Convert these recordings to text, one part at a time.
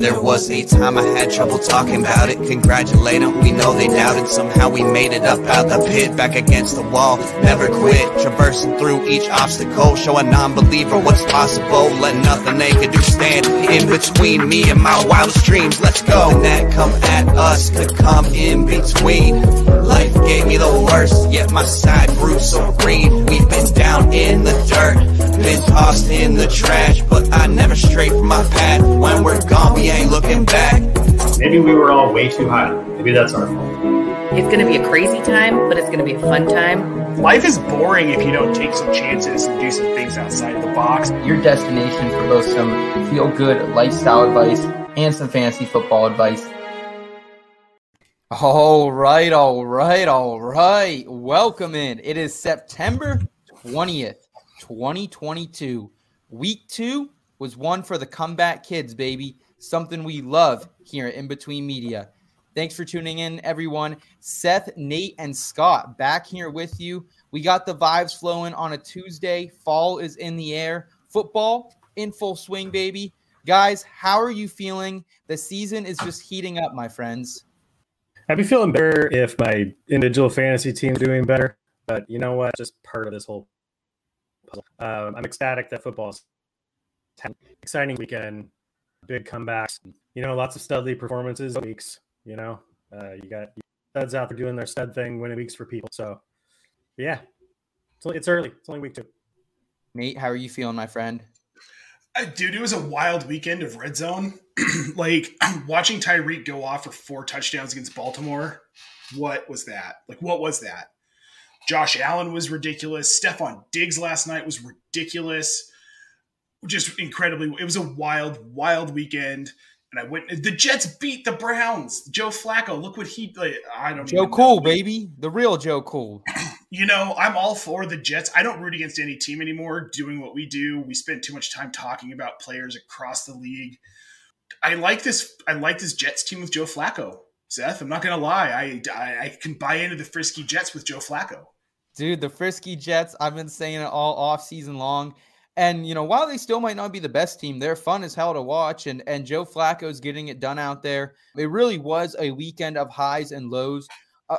There was a time I had trouble talking about it. Congratulate them, we know they doubted. Somehow we made it up out the pit, back against the wall. Never quit, traversing through each obstacle. Show a non believer what's possible. Let nothing they could do stand in between me and my wildest dreams. Let's go. And that come at us could come in between. Life gave me the worst, yet my side grew so green. We've been down in the dirt, been tossed in the trash, but I never strayed from my path. When we're gone, we ain't looking back. Maybe we were all way too high. Maybe that's our fault. It's going to be a crazy time, but it's going to be a fun time. Life is boring if you don't take some chances and do some things outside the box. Your destination for both some feel good lifestyle advice and some fantasy football advice. All right, all right, all right. Welcome in. It is September 20th, 2022. Week two was one for the comeback kids, baby. Something we love here In Between Media. Thanks for tuning in, everyone. Seth, Nate, and Scott back here with you. We got the vibes flowing on a Tuesday. Fall is in the air. Football in full swing, baby. Guys, how are you feeling? The season is just heating up, my friends. I'd be feeling better if my individual fantasy team doing better. But you know what? Just part of this whole puzzle. Um, I'm ecstatic that football's exciting weekend, big comebacks. You know, lots of studly performances weeks. You know, uh, you got studs out there doing their stud thing, winning weeks for people. So, yeah, it's, it's early. It's only week two. Nate, how are you feeling, my friend? Uh, dude, it was a wild weekend of red zone. like watching Tyreek go off for four touchdowns against Baltimore. What was that? Like, what was that? Josh Allen was ridiculous. Stefon Diggs last night was ridiculous. Just incredibly. It was a wild, wild weekend. And I went. The Jets beat the Browns. Joe Flacco. Look what he. Like, I don't. Joe Cool, know. baby. The real Joe Cool. you know, I'm all for the Jets. I don't root against any team anymore. Doing what we do, we spend too much time talking about players across the league. I like this. I like this Jets team with Joe Flacco. Seth, I'm not gonna lie. I, I, I can buy into the frisky Jets with Joe Flacco. Dude, the frisky Jets. I've been saying it all off season long. And you know, while they still might not be the best team, they're fun as hell to watch. And and Joe Flacco's getting it done out there. It really was a weekend of highs and lows.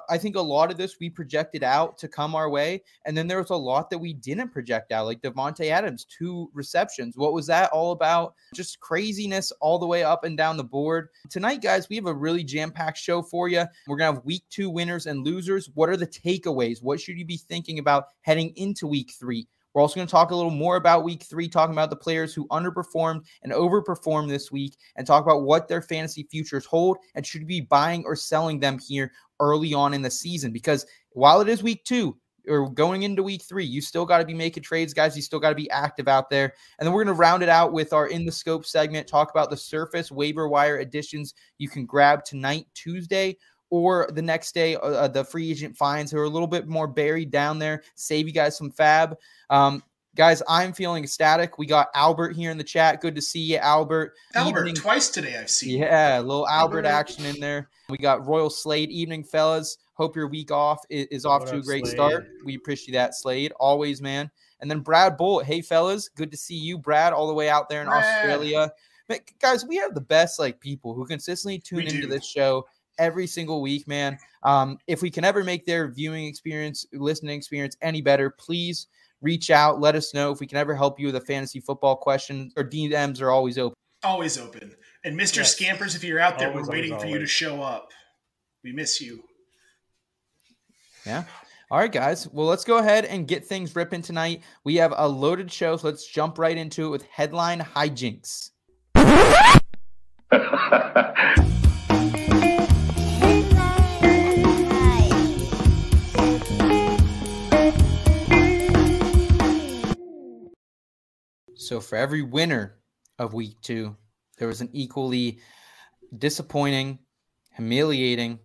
I think a lot of this we projected out to come our way, and then there was a lot that we didn't project out, like Davante Adams, two receptions. What was that all about? Just craziness all the way up and down the board. Tonight, guys, we have a really jam-packed show for you. We're gonna have week two winners and losers. What are the takeaways? What should you be thinking about heading into week three? We're also going to talk a little more about week three, talking about the players who underperformed and overperformed this week, and talk about what their fantasy futures hold and should be buying or selling them here early on in the season. Because while it is week two, or going into week three, you still got to be making trades, guys. You still got to be active out there. And then we're going to round it out with our in the scope segment, talk about the surface waiver wire additions you can grab tonight, Tuesday, or the next day, uh, uh, the free agent finds who are a little bit more buried down there, save you guys some FAAB. Um, guys, I'm feeling ecstatic. We got Albert here in the chat. Good to see you, Albert. Albert, Evening. twice today I've seen. Yeah, a little Albert, Albert action in there. We got Royal Slade. Evening, fellas. Hope your week off is, is off to a great Slade? start. We appreciate that, Slade. Always, man. And then Brad Bull. Hey, fellas. Good to see you, Brad, all the way out there in Brad. Australia. But guys, we have the best like people who consistently tune we into do. this show every single week, man. Um, if we can ever make their viewing experience, listening experience any better, please reach out. Let us know if we can ever help you with a fantasy football question. Or DMs are always open. Always open. And Mr. Yes. Scampers, if you're out there, always, we're waiting always, for always. you to show up. We miss you. Yeah. All right, guys. Well, let's go ahead and get things ripping tonight. We have a loaded show, so let's jump right into it with headline hijinks. So for every winner of week two, there was an equally disappointing, humiliating,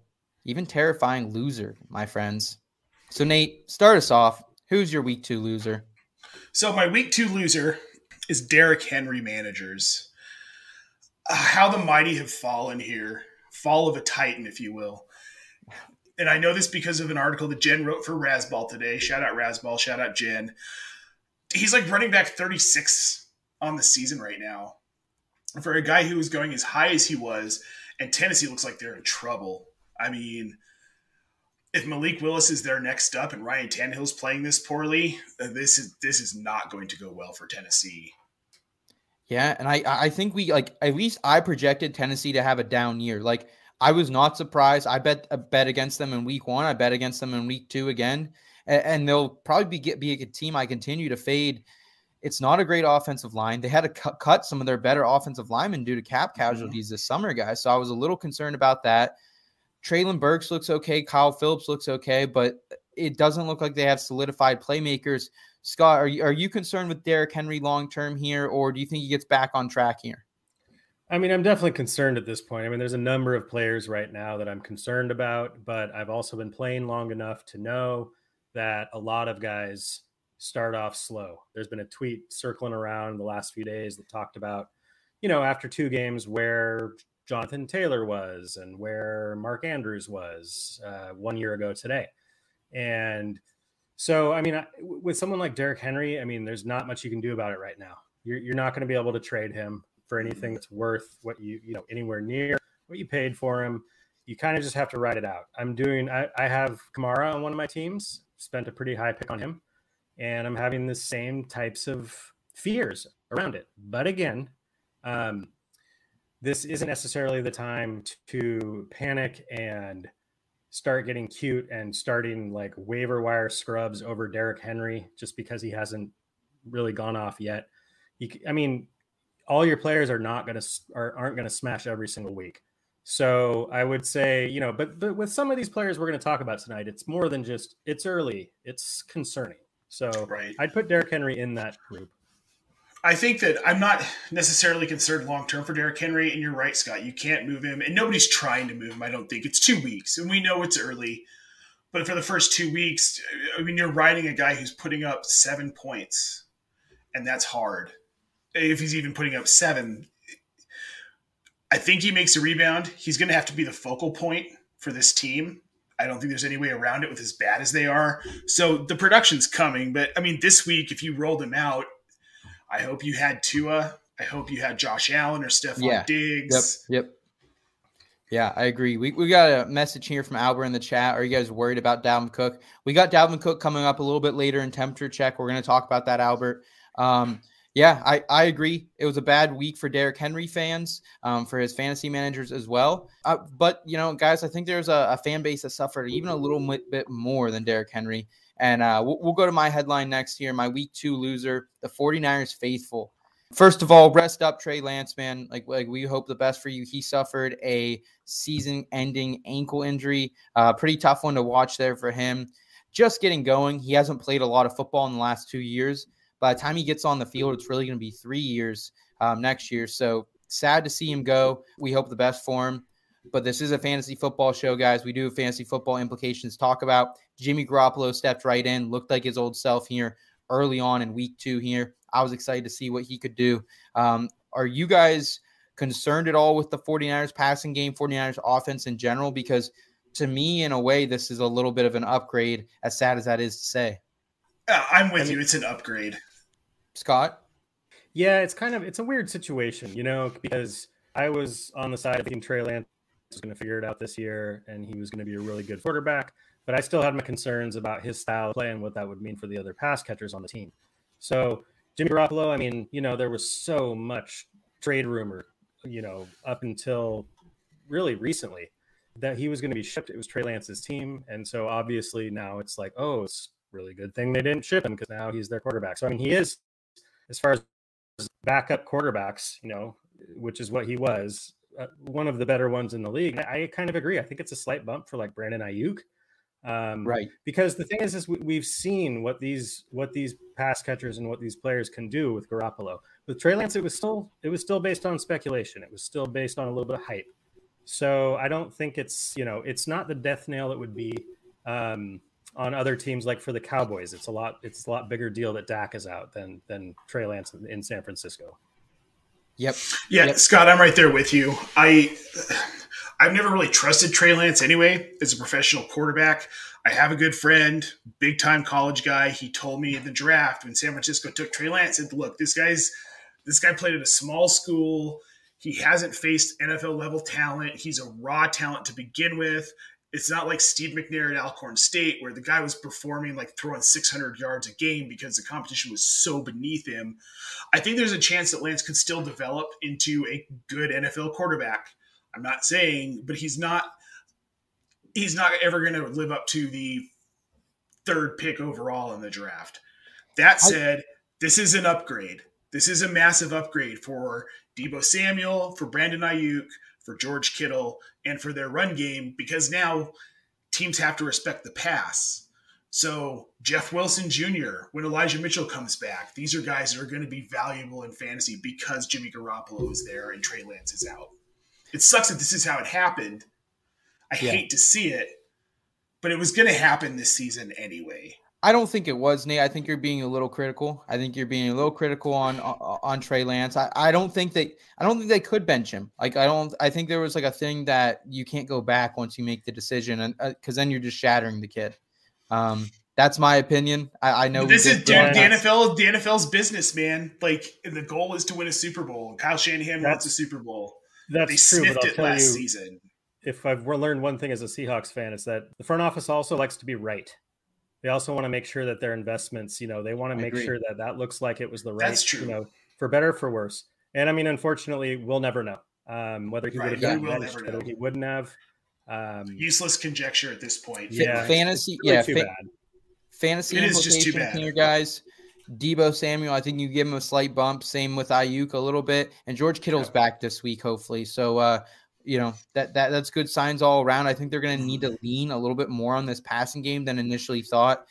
even terrifying loser, my friends. So Nate, start us off. Who's your week two loser? So my week two loser is Derrick Henry managers. Uh, how the mighty have fallen here fall of a titan, if you will. And I know this because of an article that Jen wrote for Razzball today. Shout out Razzball, shout out Jen. He's like running back 36 on the season right now. For a guy who was going as high as he was, and Tennessee looks like they're in trouble. I mean, if Malik Willis is there next up and Ryan Tannehill's playing this poorly, uh, this is this is not going to go well for Tennessee. Yeah, and I I think we like at least I projected Tennessee to have a down year. Like I was not surprised. I bet a bet against them in week one. I bet against them in week two again, and, and they'll probably be get be a team I continue to fade. It's not a great offensive line. They had to cut, cut some of their better offensive linemen due to cap mm-hmm. casualties mm-hmm. this summer, guys. So I was a little concerned about that. Treylon Burks looks okay. Kyle Phillips looks okay, but it doesn't look like they have solidified playmakers. Scott, are you, are you concerned with Derrick Henry long term here, or do you think he gets back on track here? I mean, I'm definitely concerned at this point. I mean, there's a number of players right now that I'm concerned about, but I've also been playing long enough to know that a lot of guys start off slow. There's been a tweet circling around the last few days that talked about, you know, after two games where Jonathan Taylor was and where Mark Andrews was uh, one year ago today. And so, I mean, with someone like Derrick Henry, I mean, there's not much you can do about it right now. You're, you're not going to be able to trade him for anything that's worth what you, you know, anywhere near what you paid for him. You kind of just have to ride it out. I'm doing, I, I have Kamara on one of my teams, spent a pretty high pick on him, and I'm having the same types of fears around it. But again, um, this isn't necessarily the time to panic and start getting cute and starting like waiver wire scrubs over Derrick Henry just because he hasn't really gone off yet. You, I mean, all your players are not going to are, aren't going to smash every single week. So I would say, you know, but but with some of these players we're going to talk about tonight, it's more than just it's early. It's concerning. So right. I'd put Derrick Henry in that group. I think that I'm not necessarily concerned long term for Derrick Henry, and you're right, Scott. You can't move him, and nobody's trying to move him. I don't think it's two weeks, and we know it's early. But for the first two weeks, I mean, you're riding a guy who's putting up seven points, and that's hard. If he's even putting up seven, I think he makes a rebound. He's going to have to be the focal point for this team. I don't think there's any way around it with as bad as they are. So the production's coming, but I mean, this week, if you rolled him out, I hope you had Tua. I hope you had Josh Allen or Stefon yeah. Diggs. Yep. Yep. Yeah, I agree. We, we got a message here from Albert in the chat. Are you guys worried about Dalvin Cook? We got Dalvin Cook coming up a little bit later in temperature check. We're going to talk about that, Albert. Um, yeah, I, I agree. It was a bad week for Derrick Henry fans, um, for his fantasy managers as well. Uh, but, you know, guys, I think there's a, a, fan base that suffered even a little bit more than Derrick Henry. And uh, we'll, we'll, go to my headline next here. My week two loser, the 49ers faithful. First of all, rest up, Trey Lance, man. Like, like we hope the best for you. He suffered a season ending ankle injury. Uh, pretty tough one to watch there for him. Just getting going. He hasn't played a lot of football in the last two years. By the time he gets on the field, it's really going to be three years um, next year. So sad to see him go. We hope the best for him but this is a fantasy football show, guys. We do have fantasy football implications talk about. Jimmy Garoppolo stepped right in, looked like his old self here early on in week two here. I was excited to see what he could do. Um, are you guys concerned at all with the 49ers passing game, 49ers offense in general? Because to me, in a way, this is a little bit of an upgrade, as sad as that is to say. Uh, I'm with I mean, you. It's an upgrade. Scott? Yeah, it's kind of it's a weird situation, you know, because I was on the side of thinking Trey Lance was going to figure it out this year and he was going to be a really good quarterback. But I still had my concerns about his style of play and what that would mean for the other pass catchers on the team. So Jimmy Garoppolo, I mean, you know, there was so much trade rumor, you know, up until really recently that he was going to be shipped. It was Trey Lance's team. And so obviously now it's like, oh, it's really good thing they didn't ship him because now he's their quarterback. So I mean, he is as far as backup quarterbacks, you know, which is what he was, uh, one of the better ones in the league. I, I, kind of agree. I think it's a slight bump for like Brandon Aiyuk. Um, right. Because the thing is, is we, have seen what these what these pass catchers and what these players can do with Garoppolo. With Trey Lance, it was still it was still based on speculation. It was still based on a little bit of hype. So I don't think it's you know it's not the death nail it would be um, on other teams like for the Cowboys. It's a lot it's a lot bigger deal that Dak is out than than Trey Lance in, in San Francisco. Yep. Yeah, yep. Scott, I'm right there with you. I I've never really trusted Trey Lance anyway as a professional quarterback. I have a good friend, big time college guy. He told me in the draft when San Francisco took Trey Lance, said, "Look, this guy's this guy played at a small school. He hasn't faced NFL level talent. He's a raw talent to begin with. It's not like Steve McNair at Alcorn State, where the guy was performing like throwing 600 yards a game because the competition was so beneath him. I think there's a chance that Lance could still develop into a good NFL quarterback. I'm not saying, but he's not. He's not ever going to live up to the third pick overall in the draft. That said, I, this is an upgrade. This is a massive upgrade for Deebo Samuel, for Brandon Aiyuk, for George Kittle, and for their run game because now teams have to respect the pass. So Jeff Wilson Jr., when Elijah Mitchell comes back, these are guys that are going to be valuable in fantasy because Jimmy Garoppolo is there and Trey Lance is out. It sucks that this is how it happened. I yeah. hate to see it, but it was going to happen this season anyway. I don't think it was Nate. I think you're being a little critical. I think you're being a little critical on on, on Trey Lance. I, I don't think they I don't think they could bench him. Like I don't I think there was like a thing that you can't go back once you make the decision and because uh, then you're just shattering the kid. Um, that's my opinion. I, I know this is the, the NFL. The NFL's business, man. Like the goal is to win a Super Bowl. Kyle Shanahan that's, wants a Super Bowl. That's they true. Sniffed it last you, season. If I've learned one thing as a Seahawks fan, is that the front office also likes to be right they also want to make sure that their investments, you know, they want to make sure that that looks like it was the right, That's true. you know, for better for worse. And I mean, unfortunately, we'll never know um, whether he right. would have gotten benched, whether he wouldn't have. Um, Useless conjecture at this point. Yeah, fantasy. Really yeah, too fa- bad. fantasy it implications here, guys. Deebo Samuel, I think you give him a slight bump. Same with Aiyuk a little bit, and George Kittle's yeah. back this week, hopefully. So uh, you know that that that's good signs all around. I think they're going to need to lean a little bit more on this passing game than initially thought.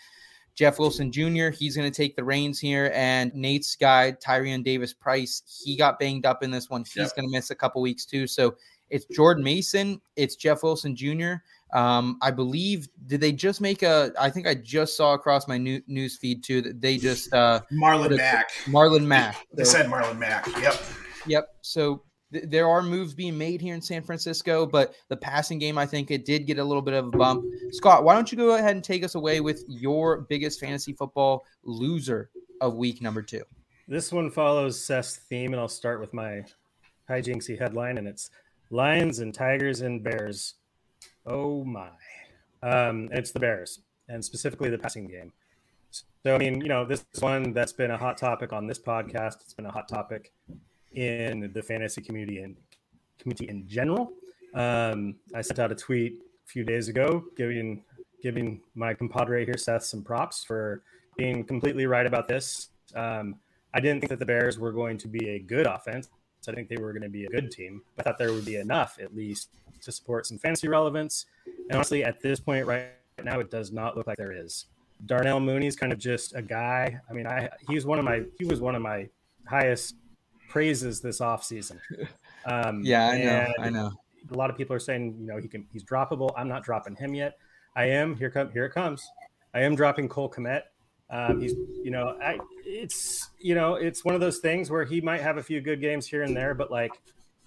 Jeff Wilson Jr. He's going to take the reins here, and Nate's guy Tyrion Davis Price. He got banged up in this one. He's yep. going to miss a couple weeks too. So it's Jordan Mason. It's Jeff Wilson Jr. Um, I believe did they just make a? I think I just saw across my new, news feed too that they just uh, Marlon Mack. Marlon Mack. They said Marlon Mack. Yep. Yep. So there are moves being made here in San Francisco, but the passing game, I think it did get a little bit of a bump. Scott, why don't you go ahead and take us away with your biggest fantasy football loser of week number two? This one follows Seth's theme, and I'll start with my hijinksy headline, and it's Lions and Tigers and Bears. Oh my. Um, it's the Bears, and specifically the passing game. So, I mean, you know, this one that's been a hot topic on this podcast. It's been a hot topic in the fantasy community and community in general. Um, I sent out a tweet a few days ago giving giving my compadre here Seth some props for being completely right about this. Um, I didn't think that the Bears were going to be a good offense. I think they were going to be a good team. I thought there would be enough, at least, to support some fantasy relevance. And honestly, at this point right now, it does not look like there is. Darnell Mooney's kind of just a guy. I mean, I he's one of my he was one of my highest praises this offseason. Um, yeah, I know. I know. A lot of people are saying, you know, he can he's droppable. I'm not dropping him yet. I am. Here come here it comes. I am dropping Cole Kmet. Um, he's, you know, I it's you know, it's one of those things where he might have a few good games here and there, but like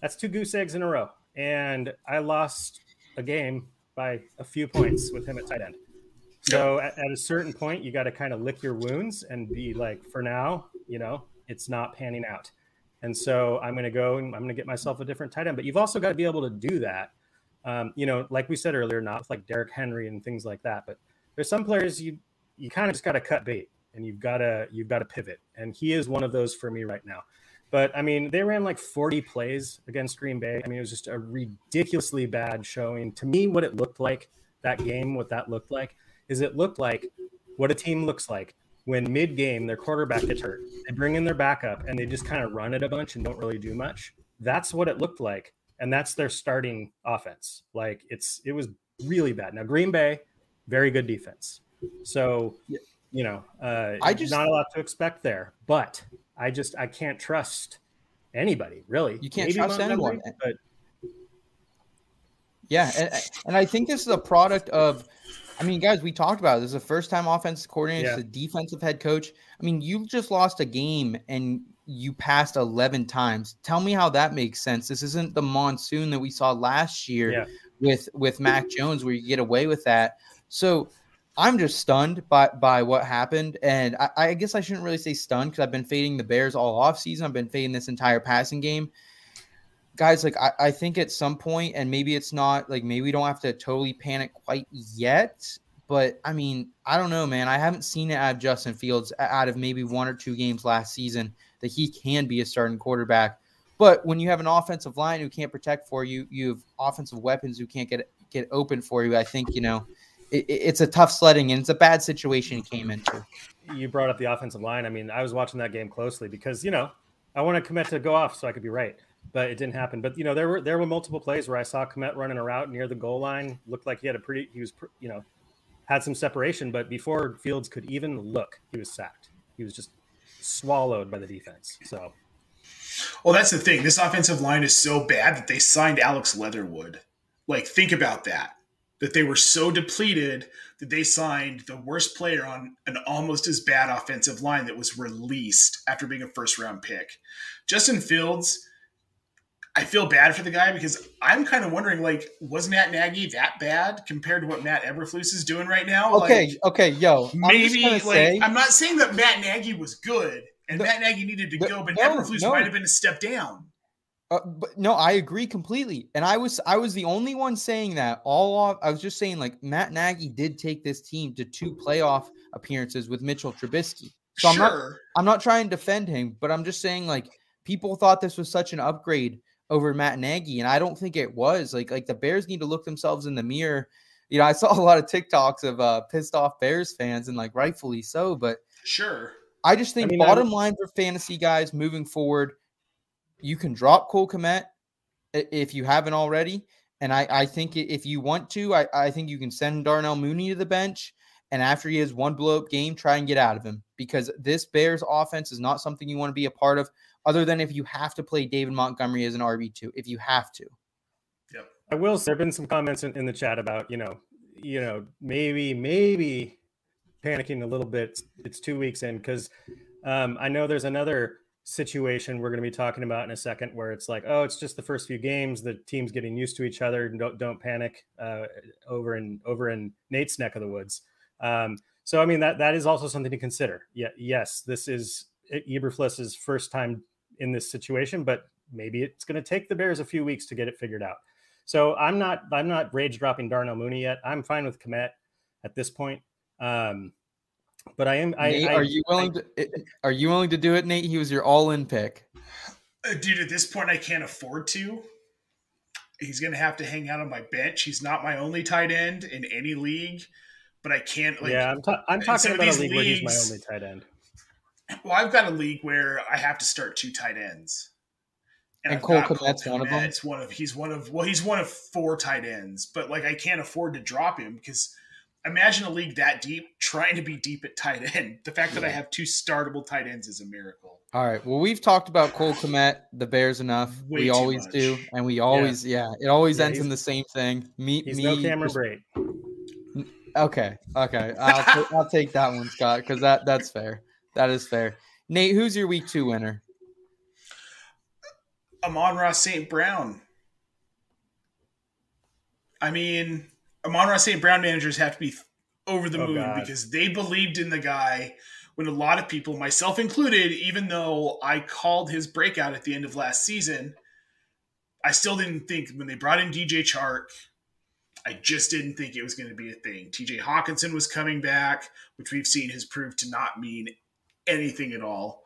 that's two goose eggs in a row. And I lost a game by a few points with him at tight end. So at, at a certain point, you got to kind of lick your wounds and be like, for now, you know, it's not panning out. And so I'm going to go and I'm going to get myself a different tight end. But you've also got to be able to do that. Um, you know, like we said earlier, not with like Derrick Henry and things like that. But there's some players you you kind of just got to cut bait and you've got to you've got to pivot. And he is one of those for me right now. But I mean, they ran like 40 plays against Green Bay. I mean, it was just a ridiculously bad showing. To me, what it looked like that game, what that looked like, is it looked like what a team looks like when mid game their quarterback gets hurt. They bring in their backup and they just kind of run it a bunch and don't really do much. That's what it looked like. And that's their starting offense. Like it's it was really bad. Now Green Bay, very good defense. So you know, uh, I just not a lot to expect there. But I just I can't trust anybody really. You can't Maybe trust anyone. But yeah, and, and I think this is a product of I mean, guys, we talked about it. This is a first time offensive coordinator, yeah. a defensive head coach. I mean, you just lost a game and you passed 11 times. Tell me how that makes sense. This isn't the monsoon that we saw last year Yeah. with with Mac Jones where you get away with that. So I'm just stunned by by what happened. And I, I guess I shouldn't really say stunned because I've been fading the Bears all off season. I've been fading this entire passing game. Guys, like I, I think at some point, and maybe it's not like maybe we don't have to totally panic quite yet. But I mean, I don't know, man. I haven't seen it out of Justin Fields out of maybe one or two games last season that he can be a starting quarterback. But when you have an offensive line who can't protect for you, you have offensive weapons who can't get get open for you. I think you know it, it's a tough sledding and it's a bad situation he came into. You brought up the offensive line. I mean, I was watching that game closely because you know I want to commit to go off so I could be right, but it didn't happen. But you know there were there were multiple plays where I saw Kmet running a route near the goal line. Looked like he had a pretty he was you know had some separation, but before Fields could even look, he was sacked. He was just swallowed by the defense. So Well, that's the thing. This offensive line is so bad that they signed Alex Leatherwood. Like, think about that. That they were so depleted that they signed the worst player on an almost as bad offensive line that was released after being a first round pick. Justin Fields, I feel bad for the guy because I'm kind of wondering, like, was Matt Nagy that bad compared to what Matt Eberflus is doing right now? Okay, Like, okay, yo, I'm maybe like say- I'm not saying that Matt Nagy was good and No, Matt Nagy needed to no, go, but no, Eberflus no. might have been a step down. Uh, but no, I agree completely. And I was I was the only one saying that all off. I was just saying like Matt Nagy did take this team to two playoff appearances with Mitchell Trubisky. So I'm not sure, I'm not trying to defend him, but I'm just saying like people thought this was such an upgrade over Matt Nagy, and I don't think it was. Like like the Bears need to look themselves in the mirror. You know, I saw a lot of TikToks of uh, pissed off Bears fans, and like rightfully so. But sure. I just think mean, bottom line for fantasy guys moving forward, you can drop Cole Kmet if you haven't already. And I, I think if you want to, I, I think you can send Darnell Mooney to the bench. And after he has one blow up game, try and get out of him because this Bears offense is not something you want to be a part of, other than if you have to play David Montgomery as an RB2, if you have to. Yeah, I will. say There have been some comments in, in the chat about you know, you know, maybe maybe panicking a little bit. It's two weeks in because um, I know there's another situation we're going to be talking about in a second where it's like, oh, it's just the first few games. The team's getting used to each other. Don't don't panic. Uh, over in over in Nate's neck of the woods. Um, so I mean that that is also something to consider. Yeah, yes, this is Eberflus's first time in this situation, but maybe it's going to take the Bears a few weeks to get it figured out. So I'm not I'm not rage dropping Darnell Mooney yet. I'm fine with Kmet at this point. Um, but I am. I, Nate, I- are you willing to? Are you willing to do it, Nate? He was your all-in pick. Uh, dude, at this point, I can't afford to. He's going to have to hang out on my bench. He's not my only tight end in any league, but I can't. Like, yeah, I'm, ta- I'm talking about a these league where he's my only tight end. Well, I've got a league where I have to start two tight ends. And I've Cole got Kmet's one of them? Kmet. One of he's one of well, he's one of four tight ends, but like I can't afford to drop him because imagine a league that deep trying to be deep at tight end. The fact that I have two startable tight ends is a miracle. All right. Well, we've talked about Cole Kmet, the Bears enough. Way we too always much. do, and we always, yeah, it always Yeah, ends in the same thing. Me, He's me. no Cameron just- Brate. Okay, okay. I'll, ta- I'll take that one, Scott, because that that's fair. That is fair. Nate, who's your week two winner? Amon Ra St. Brown. I mean, Amon Ra St. Brown managers have to be over the Oh, moon God. because they believed in the guy when a lot of people, myself included, even though I called his breakout at the end of last season, I still didn't think when they brought in DJ Chark, I just didn't think it was going to be a thing. TJ Hockenson was coming back, which we've seen has proved to not mean anything at all.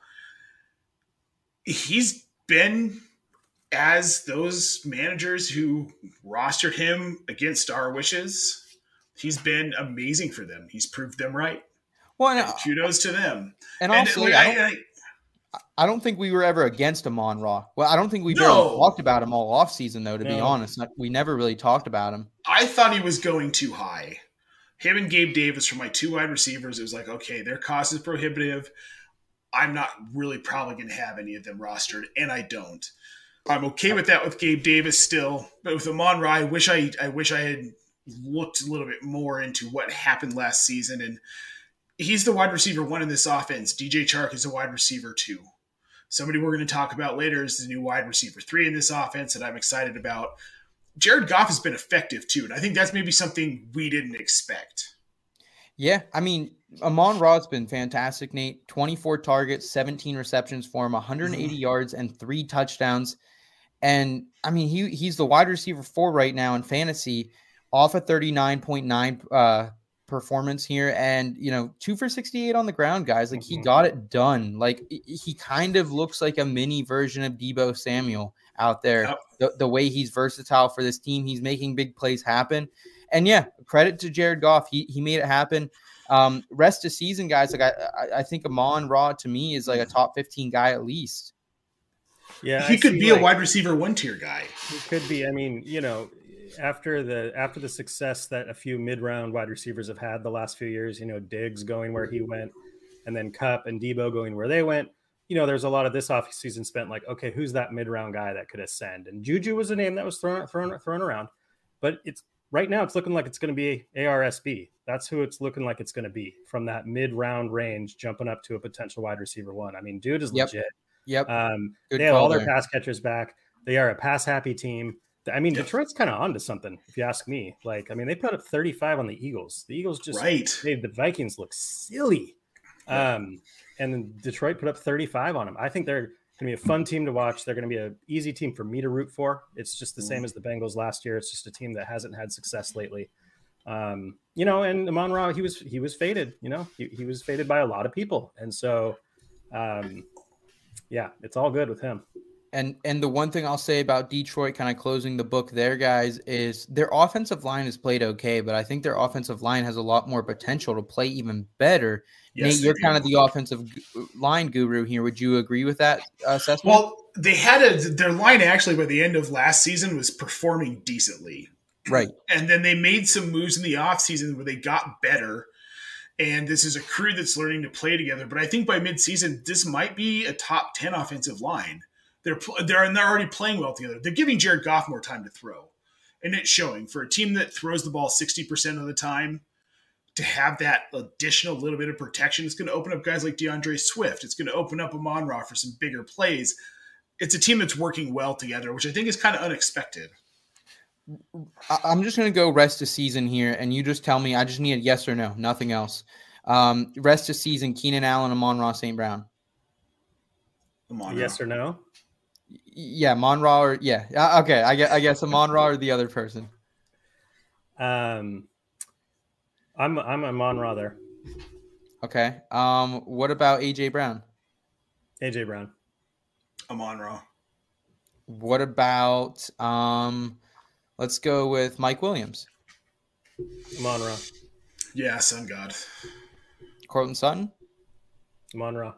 He's been as those managers who rostered him against our wishes. He's been amazing for them. He's proved them right. Well, and, And kudos to them. and And, also, like, I, I- don't, I- I don't think we were ever against Amon Ra. Well, I don't think we No. barely talked about him all off season, though. To be honest, we never really talked about him. I thought he was going too high. Him and Gabe Davis for my two wide receivers. It was like, okay, their cost is prohibitive. I'm not really probably going to have any of them rostered, and I don't. I'm okay with that with Gabe Davis still, but with Amon Ra, I wish I, I wish I had looked a little bit more into what happened last season. And he's the wide receiver one in this offense. DJ Chark is a wide receiver two. Somebody we're going to talk about later is the new wide receiver three in this offense that I'm excited about. Jared Goff has been effective too, and I think that's maybe something we didn't expect. Yeah, I mean, Amon Ra's been fantastic, Nate. 24 targets, 17 receptions for him, 180 mm-hmm. yards, and three touchdowns. And I mean, he he's the wide receiver four right now in fantasy, off a 39.9 uh, performance here, and you know, two for 68 on the ground, guys. Like he mm-hmm. got it done. Like he kind of looks like a mini version of Deebo Samuel out there. Yep. The, the way he's versatile for this team, he's making big plays happen. And yeah, credit to Jared Goff. He he made it happen. Um, rest of season, guys. Like I, I think Amon Ra to me is like a top 15 guy at least. Yeah, he I could be like, a wide receiver one tier guy. He could be. I mean, you know, after the after the success that a few mid round wide receivers have had the last few years, you know, Diggs going where he went, and then Kupp and Deebo going where they went. You know, there's a lot of this off season spent like, okay, who's that mid round guy that could ascend? And Juju was a name that was thrown thrown thrown around, but it's right now it's looking like it's going to be ARSB. That's who it's looking like it's going to be from that mid round range, jumping up to a potential wide receiver one. I mean, dude is yep. legit. Yep. Um, they have all their pass catchers back. They are a pass happy team. I mean, yep. Detroit's kind of onto something, if you ask me. Like, I mean, they put up 35 on the Eagles. The Eagles just right. made the Vikings look silly. Um, and Detroit put up 35 on them. I think they're going to be a fun team to watch. They're going to be an easy team for me to root for. It's just the same mm. as the Bengals last year. It's just a team that hasn't had success lately. Um, you know, and Amon Ra, he was he was faded. You know, he, he was faded by a lot of people, and so, um, yeah, it's all good with him. And and the one thing I'll say about Detroit, kind of closing the book there, guys, is their offensive line has played okay, but I think their offensive line has a lot more potential to play even better. Yes, Nate, you're kind of the offensive line guru here. Would you agree with that uh, assessment? Well, they had a their line actually by the end of last season was performing decently. Right. And then they made some moves in the offseason where they got better. And this is a crew that's learning to play together. But I think by midseason, this might be a top 10 offensive line. They're they're and they're already playing well together. They're giving Jared Goff more time to throw, and it's showing for a team that throws the ball sixty percent of the time. To have that additional little bit of protection, it's going to open up guys like D'Andre Swift. It's going to open up Amon Ra for some bigger plays. It's a team that's working well together, which I think is kind of unexpected. I'm just going to go rest of season here, and you just tell me. I just need a yes or no, nothing else. Um, rest of season: Keenan Allen, Amon Ra, St. Brown. Amon yes or no? Yeah, Monra or yeah. Okay, I guess I guess a Monra or the other person. Um, I'm I'm a Monra there. Okay. Um, what about AJ Brown? AJ Brown. Amon Ra. What about um? Let's go with Mike Williams. Monra. Yeah, Sun God. Courtland Sutton. Monra.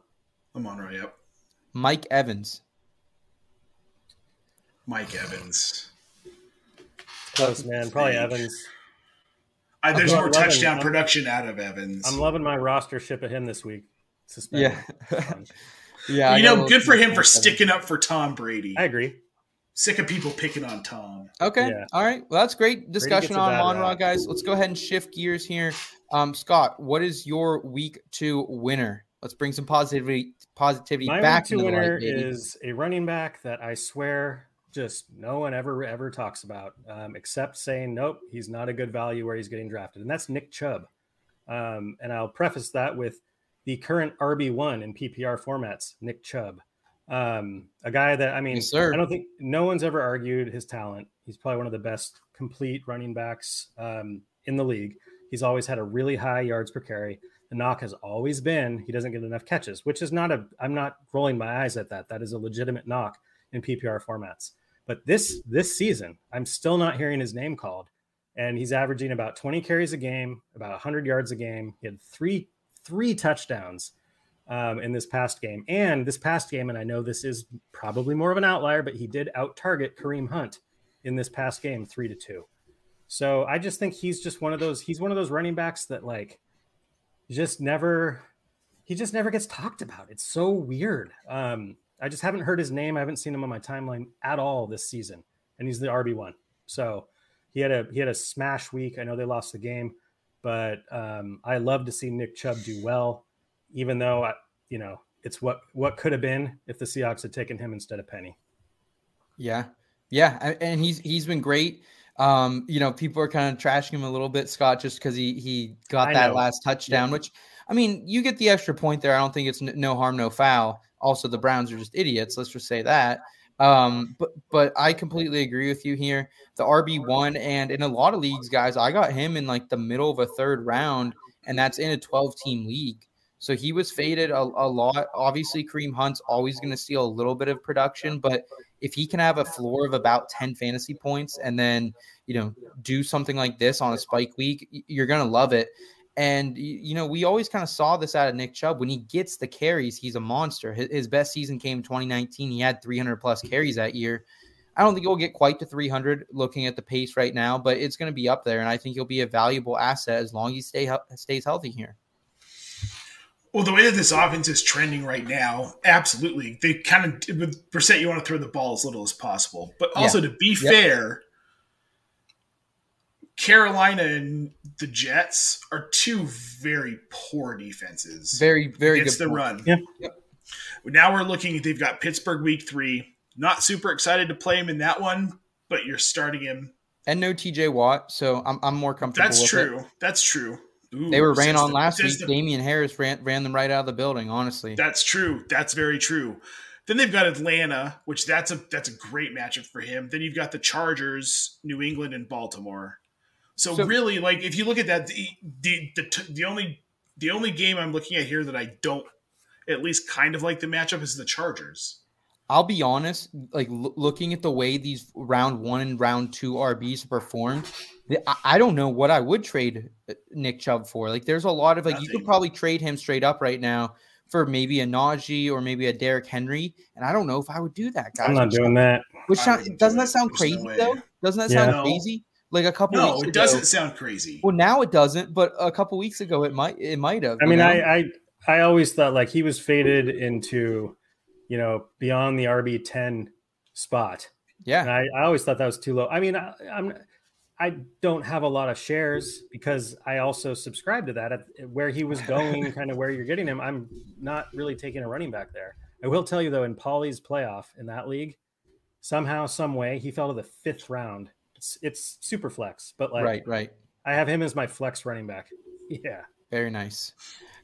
Amon Ra. Yep. Mike Evans. Mike Evans. Close, man. Probably Evans. I, there's more loving, touchdown I'm, production out of Evans. I'm loving my roster ship of him this week. Suspended. Yeah. yeah. You know, good for him for sticking up for Tom Brady. I agree. Sick of people picking on Tom. Okay. Yeah. All right. Well, that's great discussion on Monra, guys. Let's go ahead and shift gears here. Um, Scott, what is your week two winner? Let's bring some positivity positivity my back. My week two winner is a running back that I swear just no one ever ever talks about, um, except saying nope, he's not a good value where he's getting drafted, and that's Nick Chubb. Um, and I'll preface that with the current RB one in PPR formats, Nick Chubb, um, a guy that I mean, yes, I don't think no one's ever argued his talent. He's probably one of the best complete running backs um, in the league. He's always had a really high yards per carry. The knock has always been he doesn't get enough catches, which is not a. I'm not rolling my eyes at that. That is a legitimate knock in PPR formats. But this this season, I'm still not hearing his name called, and he's averaging about 20 carries a game, about 100 yards a game. He had three three touchdowns um, in this past game, and this past game, and I know this is probably more of an outlier, but he did out target Kareem Hunt in this past game, three to two. So I just think he's just one of those. He's one of those running backs that like just never he just never gets talked about. It's so weird. Um, I just haven't heard his name. I haven't seen him on my timeline at all this season, and he's the RB one. So he had a he had a smash week. I know they lost the game, but um, I love to see Nick Chubb do well, even though I, you know it's what what could have been if the Seahawks had taken him instead of Penny. Yeah, yeah, and he's he's been great. Um, you know, people are kind of trashing him a little bit, Scott, just because he he got I that know. last touchdown. Yeah. Which, I mean, you get the extra point there. I don't think it's no harm, no foul. Also, the Browns are just idiots. Let's just say that. Um, but but I completely agree with you here. The RB one, and in a lot of leagues, guys, I got him in like the middle of a third round, and that's in a twelve team league. So he was faded a, a lot. Obviously, Kareem Hunt's always going to steal a little bit of production, but if he can have a floor of about 10 fantasy points and then, you know, do something like this on a spike week, you're going to love it. And, you know, we always kind of saw this out of Nick Chubb. When he gets the carries, he's a monster. His, his best season came in 2019. He had 300 plus carries that year. I don't think he'll get quite to 300 looking at the pace right now, but it's going to be up there. And I think he'll be a valuable asset as long as he stay, stays healthy here. Well, the way that this offense is trending right now, absolutely. They kind of with percent you want to throw the ball as little as possible. But also to be Yep. fair, Carolina and the Jets are two very poor defenses. Very, very against good. the point. run. Yeah. Yep. Now we're looking. They've got Pittsburgh week three. Not super excited to play him in that one, but you're starting him. And no TJ Watt. So I'm, I'm more comfortable That's with it. true. That's true. Ooh, They were ran on the- last week. the- Damien Harris ran, ran them right out of the building, honestly. That's true. That's very true. Then they've got Atlanta, which that's a that's a great matchup for him. Then you've got the Chargers, New England, and Baltimore. So, So- really, like if you look at that, the, the the the only the only game I'm looking at here that I don't at least kind of like the matchup is the Chargers. I'll be honest, like l- looking at the way these round one and round two RBs performed, the- I, I don't know what I would trade uh, Nick Chubb for. Like, there's a lot of like you could probably trade him straight up right now for maybe a Najee or maybe a Derrick Henry, and I don't know if I would do that, guys. I'm not Which- doing that. Which sound, doesn't that sound There's no crazy though? Doesn't that Yeah. sound No. crazy? Like a couple No, weeks it ago- doesn't sound crazy. Well, now it doesn't, but a couple weeks ago it might. It might have. I mean, know? I, I I always thought like he was faded into, you know, beyond the RB ten spot. And yeah, I, I always thought that was too low. I mean, I, I'm I don't have a lot of shares because I also subscribe to that at where he was going, kind of where you're getting him. I'm not really taking a running back there. I will tell you though, in Paulie's playoff in that league, somehow, some way, he fell to the fifth round. It's it's super flex, but like right, right. I have him as my flex running back. Yeah. Very nice.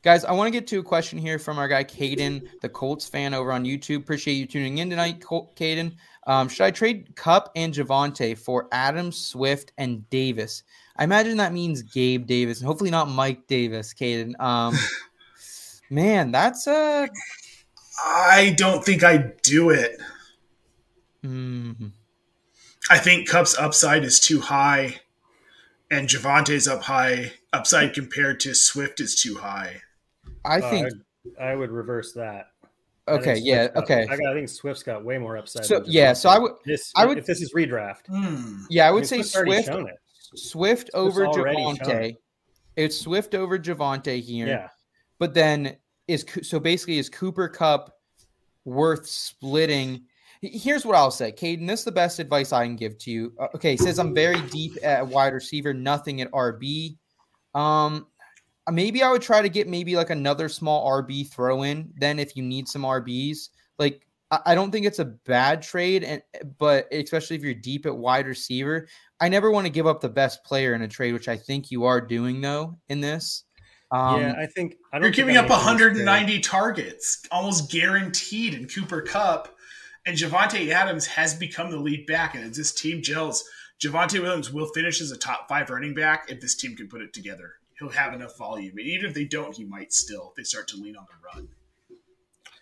Guys, I want to get to a question here from our guy Caden, the Colts fan over on YouTube. Appreciate you tuning in tonight, Col- Caden. Um, should I trade Kupp and Javonte for Adam Swift, and Davis? I imagine that means Gabe Davis, and hopefully not Mike Davis, Caden. Um, man, that's a. I don't think I do it. Mm, I think Kupp's upside is too high, and Javonte's up high upside compared to Swift is too high. I Uh, think. I would reverse that. Okay, yeah, got- okay. I, got, I think Swift's got way more upside. So than yeah, so I would, This, I would- if this is redraft. Hmm. yeah, I I would mean, say Swift's already Swift, shown. Swift over already Javonte. it. It's Swift over Javonte here. Yeah. But then is so basically is Cooper Kupp worth splitting? H- Here's what I'll say, Caden. This is the best advice I can give to you. Uh, okay, he says I'm very deep at wide receiver, nothing at RB. Um, maybe I would try to get maybe like another small RB throw in. Then if you need some RBs, like I I don't think it's a bad trade, and but especially if you're deep at wide receiver, I never want to give up the best player in a trade, which I think you are doing though in this. Um, yeah, I think I don't You're giving I'm up making this trade. 190 targets, almost guaranteed in Cooper Kupp, and Javante Adams has become the lead back. And as this team gels, Javonte Williams will finish as a top five running back if this team can put it together. He'll have enough volume, and even if they don't, he might still. If they start to lean on the run.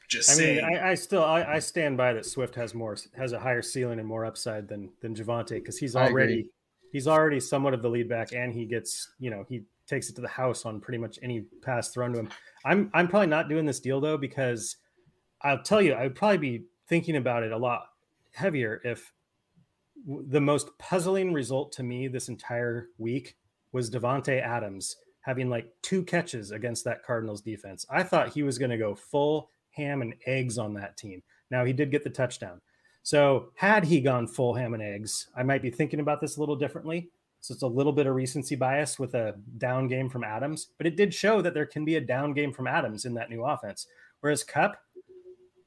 Just I saying. mean, I, I still I, I stand by that Swift has more has a higher ceiling and more upside than than Javonte because he's already he's already somewhat of the lead back and he gets you know he takes it to the house on pretty much any pass thrown to him. I'm I'm probably not doing this deal though because I'll tell you I would probably be thinking about it a lot heavier if the most puzzling result to me this entire week was Davante Adams having like two catches against that Cardinals defense. I thought he was going to go full ham and eggs on that team. Now he did get the touchdown. So had he gone full ham and eggs, I might be thinking about this a little differently. So it's a little bit of recency bias with a down game from Adams, but it did show that there can be a down game from Adams in that new offense. Whereas Kupp,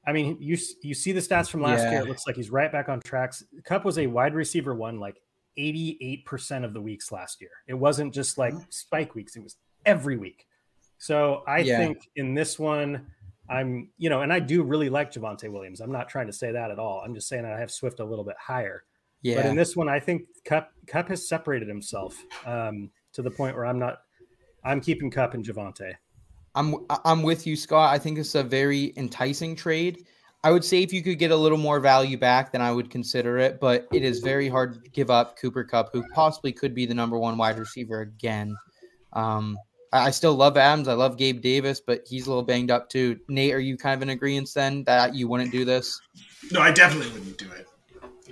I mean, you you see the stats from last Yeah. year. It looks like he's right back on tracks. Kupp was a wide receiver one like 88% of the weeks last year. It wasn't just like spike weeks, it was every week. So I Yeah. think in this one, I'm, you know, and I do really like Javonte Williams. I'm not trying to say that at all. I'm just saying I have Swift a little bit higher. Yeah. But in this one, I think Kupp Kupp has separated himself um, to the point where I'm not. I'm keeping Kupp and Javonte. I'm I'm with you, Scott. I think it's a very enticing trade. I would say if you could get a little more value back, then I would consider it. But it is very hard to give up Cooper Kupp, who possibly could be the number one wide receiver again. Um, I, I still love Adams. I love Gabe Davis, but he's a little banged up too. Nate, are you kind of in agreement then that you wouldn't do this? No, I definitely wouldn't do it.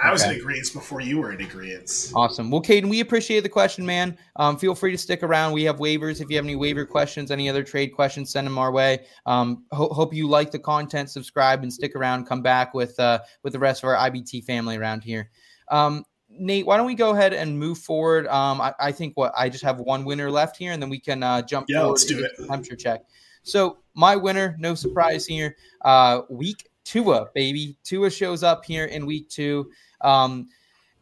I was Okay. in agreement before you were in agreement. Awesome. Well, Caden, we appreciate the question, man. Um, feel free to stick around. We have waivers. If you have any waiver questions, any other trade questions, send them our way. Um, ho- hope you like the content. Subscribe and stick around. Come back with uh, with the rest of our IBT family around here. Um, Nate, why don't we go ahead and move forward? Um, I, I think what I just have one winner left here, and then we can uh, jump. Yeah, let's do it. Temperature check. So my winner, no surprise here. Uh, week Tua, baby. Tua shows up here in week two. Um,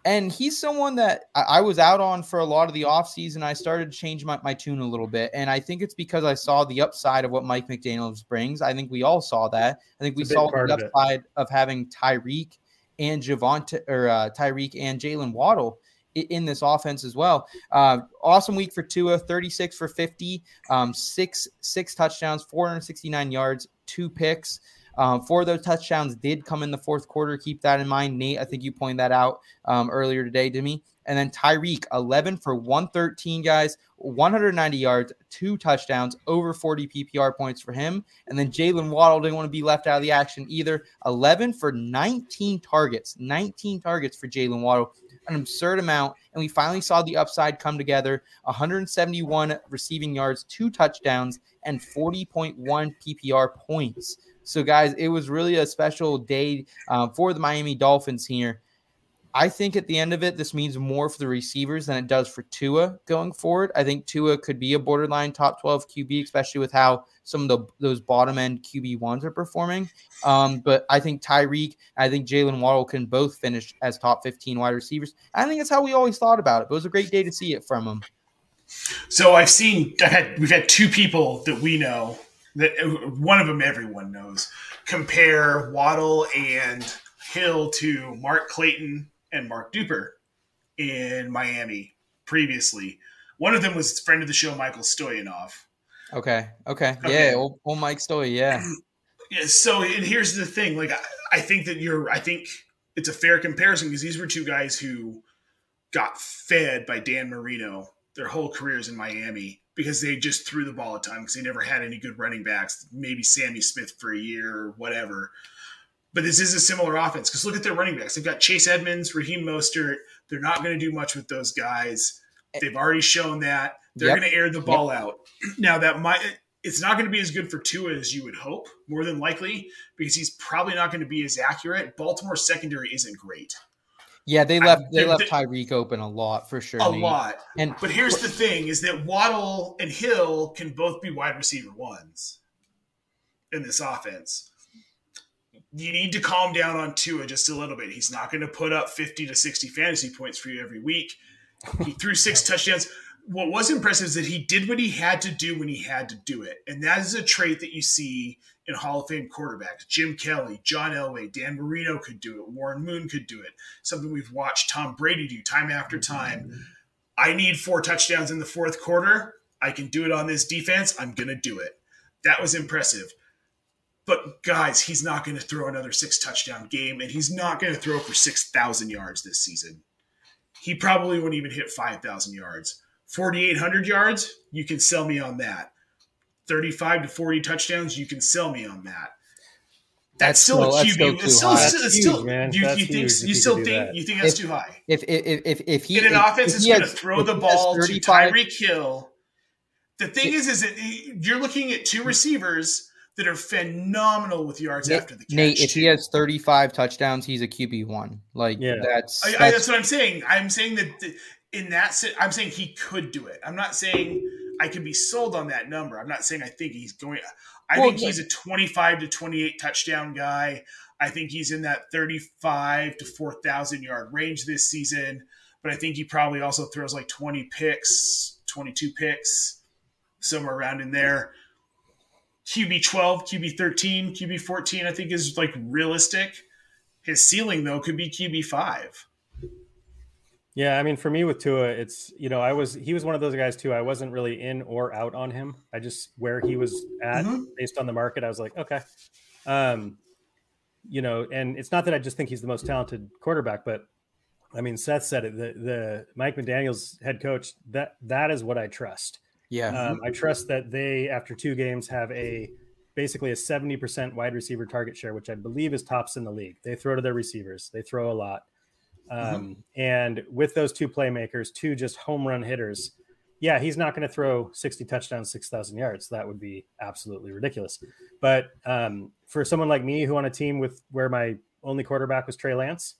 and he's someone that I, I was out on for a lot of the offseason. I started to change my, my tune a little bit. And I think it's because I saw the upside of what Mike McDaniels brings. I think we all saw that. I think we It's big saw the upside of having Tyreek and Javonte or uh, Tyreek and Jalen Waddle i- in this offense as well. Uh, awesome week for Tua, 36 for 50, um, six six touchdowns, 469 yards, two picks. Um, four of those touchdowns did come in the fourth quarter. Keep that in mind, Nate. I think you pointed that out um, earlier today to me. And then Tyreek, 11 for 113, guys, 190 yards, two touchdowns, over 40 PPR points for him. And then Jalen Waddle didn't want to be left out of the action either. 11 for 19 targets, 19 targets for Jalen Waddle, an absurd amount. And we finally saw the upside come together 171 receiving yards, two touchdowns, and 40.1 PPR points. So, guys, it was really a special day uh, for the Miami Dolphins here. I think at the end of it, this means more for the receivers than it does for Tua going forward. I think Tua could be a borderline top 12 QB, especially with how some of the those bottom end QB ones are performing. Um, but I think Tyreek, I think Jalen Waddle can both finish as top 15 wide receivers. I think that's how we always thought about it. But it was a great day to see it from them. So I've seen, I've had, we've had two people that we know that uh, one of them everyone knows compare Waddle and Hill to Mark Clayton and Mark Duper in Miami previously. One of them was friend of the show, Michael Stoyanov. Okay. Okay. Okay. Yeah. Old, old Mike Story. Yeah. Yeah, so and here's the thing like I, I think that you're i think it's a fair comparison because these were two guys who got fed by dan marino their whole careers in miami because they just threw the ball a ton because they never had any good running backs maybe sammy smith for a year or whatever. But this is a similar offense because look at their running backs. They've got chase edmonds raheem mostert. They're not going to do much with those guys. They've already shown that. They're Yep. going to air the ball out. Now that might it's not going to be as good for Tua as you would hope, more than likely, because he's probably not going to be as accurate. Baltimore secondary isn't great. Yeah. They left, they they- left Tyreek open a lot for sure. A Nate. lot. And But here's the thing is that Waddle and Hill can both be wide receiver ones in this offense. You need to calm down on Tua just a little bit. He's not going to put up 50 to 60 fantasy points for you every week. He threw six touchdowns. What was impressive is that he did what he had to do when he had to do it. And that is a trait that you see in Hall of Fame quarterbacks. Jim Kelly, John Elway, Dan Marino could do it. Warren Moon could do it. Something we've watched Tom Brady do time after time. I need four touchdowns in the fourth quarter. I can do it on this defense. I'm going to do it. That was impressive. But guys, he's not going to throw another six touchdown game, and he's not going to throw for 6,000 yards this season. He probably won't even hit 5,000 yards. 4,800 yards, you can sell me on that. 35 to 40 touchdowns, you can sell me on that. That's, That's still still- a that's QB. still it's still, it's That's still, huge, man. you, you think you you still think that. you think that's If- too high? if if if if he in an if- offense if that's he going to throw the ball to 35 Tyreek Hill. The thing is, is that you're looking at two receivers that are phenomenal with yards Nate, after the catch. Nate, if he has 35 touchdowns, he's a QB one. Like Yeah. that's, I, I, that's that's what I'm saying. I'm saying that in that, I'm saying he could do it. I'm not saying I can be sold on that number. I'm not saying I think he's going. I Well, think he's a 25 to 28 touchdown guy. I think he's in that 35 to 4,000 yard range this season. But I think he probably also throws like 20 picks, 22 picks, somewhere around in there. QB 12, QB 13, QB 14, I think is like realistic. His ceiling, though, could be QB 5. Yeah, I mean, for me with Tua, it's you know, I was he was one of those guys too. I wasn't really in or out on him. I just where he was at Mhm. based on the market, I was like, okay, um, you know, and it's not that I just think he's the most talented quarterback, but I mean, Seth said it. The the Mike McDaniel's head coach that that is what I trust. Yeah. Um, I trust that they after two games have a basically a seventy percent wide receiver target share, which I believe is tops in the league. They throw to their receivers. They throw a lot. Um, And with those two playmakers, two just home run hitters, yeah, he's not going to throw 60 touchdowns, 6,000 yards. That would be absolutely ridiculous. But um, for someone like me who on a team with where my only quarterback was Trey Lance,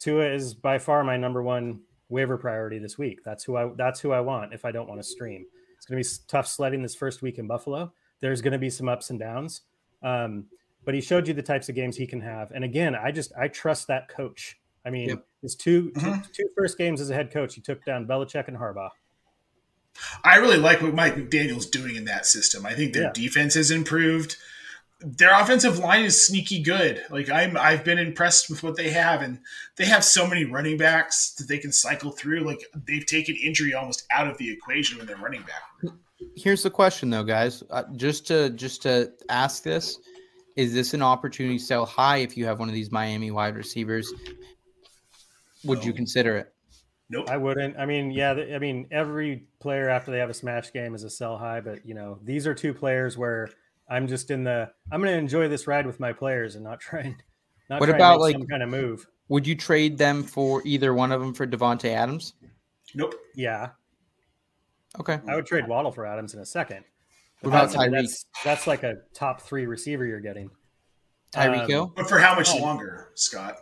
Tua is by far my number one waiver priority this week. That's who I that's who I want if I don't want to stream. It's going to be tough sledding this first week in Buffalo. There's going to be some ups and downs. Um, but he showed you the types of games he can have. And again, I just I trust that coach. I mean, Yep. His 2 two Mhm. two first games as a head coach, he took down Belichick and Harbaugh. I really like what Mike McDaniel's doing in that system. I think their Yeah. defense has improved. Their offensive line is sneaky good. Like I'm, I've been impressed with what they have, and they have so many running backs that they can cycle through. Like they've taken injury almost out of the equation when they're running back. Here's the question though, guys. Uh, just to just to ask this, is this an opportunity to sell high if you have one of these Miami wide receivers? Would you consider it? Nope. I wouldn't. I mean, yeah, th- I mean, every player after they have a smash game is a sell high, but you know, these are two players where I'm just in the I'm going to enjoy this ride with my players and not try and not What try and about, make like- some kind of move. Would you trade them for either one of them for Davante Adams? Nope. Yeah, Okay. I would trade Waddle for Adams in a second. What about That's- Tyreek? That's, that's like a top three receiver you're getting. Tyreek Um, Hill? But for how much Oh. longer, Scott?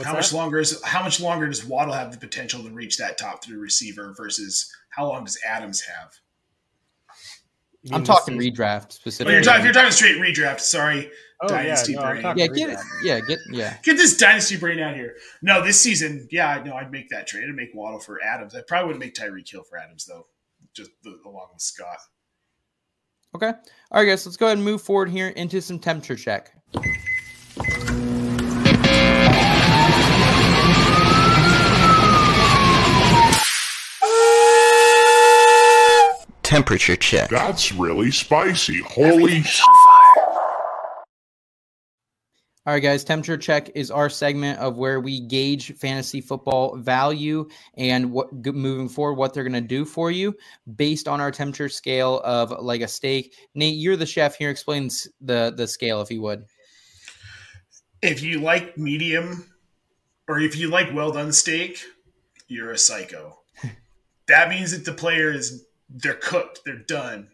What's how much longer is how much longer does Waddle have the potential to reach that top three receiver versus how long does Adams have? You I'm talking this season? redraft Oh, specifically. you're talking. You're talking straight redraft. Sorry, Oh, Dynasty yeah, no, brain. yeah, get redraft. yeah, get yeah. get this dynasty brain out here. No, this season, yeah, I know I'd make that trade. I'd make Waddle for Adams. I probably wouldn't make Tyreek Hill for Adams though, just the, along with Scott. Okay. All right, guys, let's go ahead and move forward here into some temperature check. Temperature check. That's really spicy. Holy sh- All right, guys, temperature check is our segment of where we gauge fantasy football value and what moving forward, what they're going to do for you based on our temperature scale of like a steak. Nate, you're the chef here. Explain the the scale, if you would. If you like medium, or if you like well done steak, you're a psycho. that means that the player is they're cooked, they're done.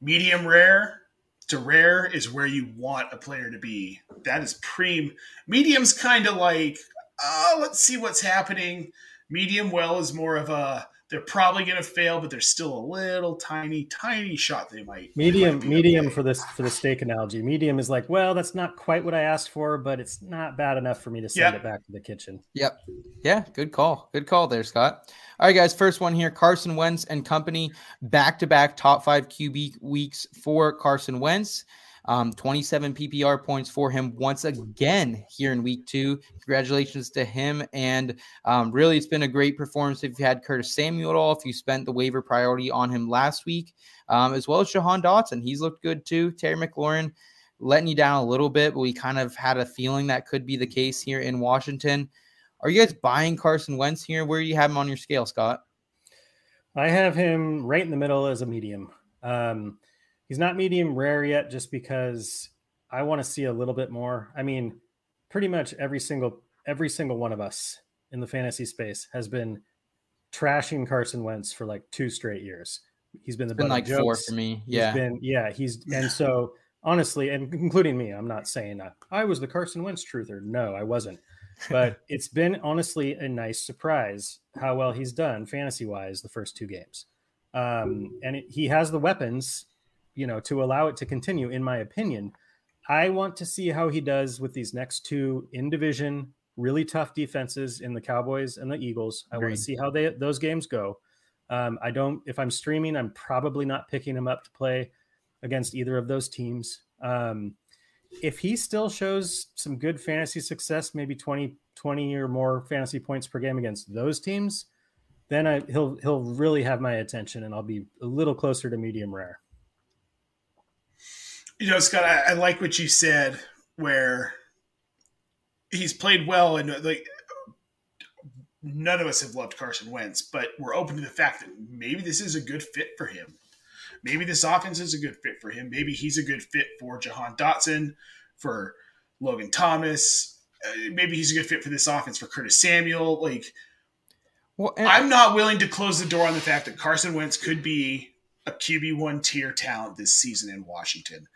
Medium rare to rare is where you want a player to be. That is preem. Medium's kind of like, oh, let's see what's happening. Medium well is more of a they're probably going to fail, but there's still a little tiny, tiny shot they might. they Medium, might medium okay. for this for the steak analogy. Medium is like, well, that's not quite what I asked for, but it's not bad enough for me to send Yeah. it back to the kitchen. Yep. Yeah, good call. Good call there, Scott. All right, guys. First one here Carson Wentz and company back to back top five QB weeks for Carson Wentz. Um, 27 PPR points for him once again here in week two. Congratulations to him. And um, really, it's been a great performance if you had Curtis Samuel at all, if you spent the waiver priority on him last week, um, as well as Jahan Dotson. He's looked good too. Terry McLaurin letting you down a little bit, but we kind of had a feeling that could be the case here in Washington. Are you guys buying Carson Wentz here? Where do you have him on your scale, Scott? I have him right in the middle as a medium. Um, he's not medium rare yet, just because I want to see a little bit more. I mean, pretty much every single every single one of us in the fantasy space has been trashing Carson Wentz for like two straight years. He's been the Been like four for me. He's Yeah. been yeah. He's and so honestly, and including me, I'm not saying uh, I was the Carson Wentz truther. No, I wasn't. But it's been honestly a nice surprise how well he's done fantasy wise the first two games. um, and it, he has the weapons, you know, to allow it to continue. In my opinion, I want to see how he does with these next two in division, really tough defenses in the Cowboys and the Eagles. I want to see how they those games go. Um, I don't. If I'm streaming, I'm probably not picking him up to play against either of those teams. Um, if he still shows some good fantasy success, maybe 20, 20 or more fantasy points per game against those teams, then I, he'll he'll really have my attention, and I'll be a little closer to medium rare. You know, Scott, I, I like what you said, where he's played well, and like none of us have loved Carson Wentz, but we're open to the fact that maybe this is a good fit for him. Maybe this offense is a good fit for him. Maybe he's a good fit for Jahan Dotson, for Logan Thomas. Uh, maybe he's a good fit for this offense for Curtis Samuel. Like, Well, and- I'm not willing to close the door on the fact that Carson Wentz could be a QB1 tier talent this season in Washington.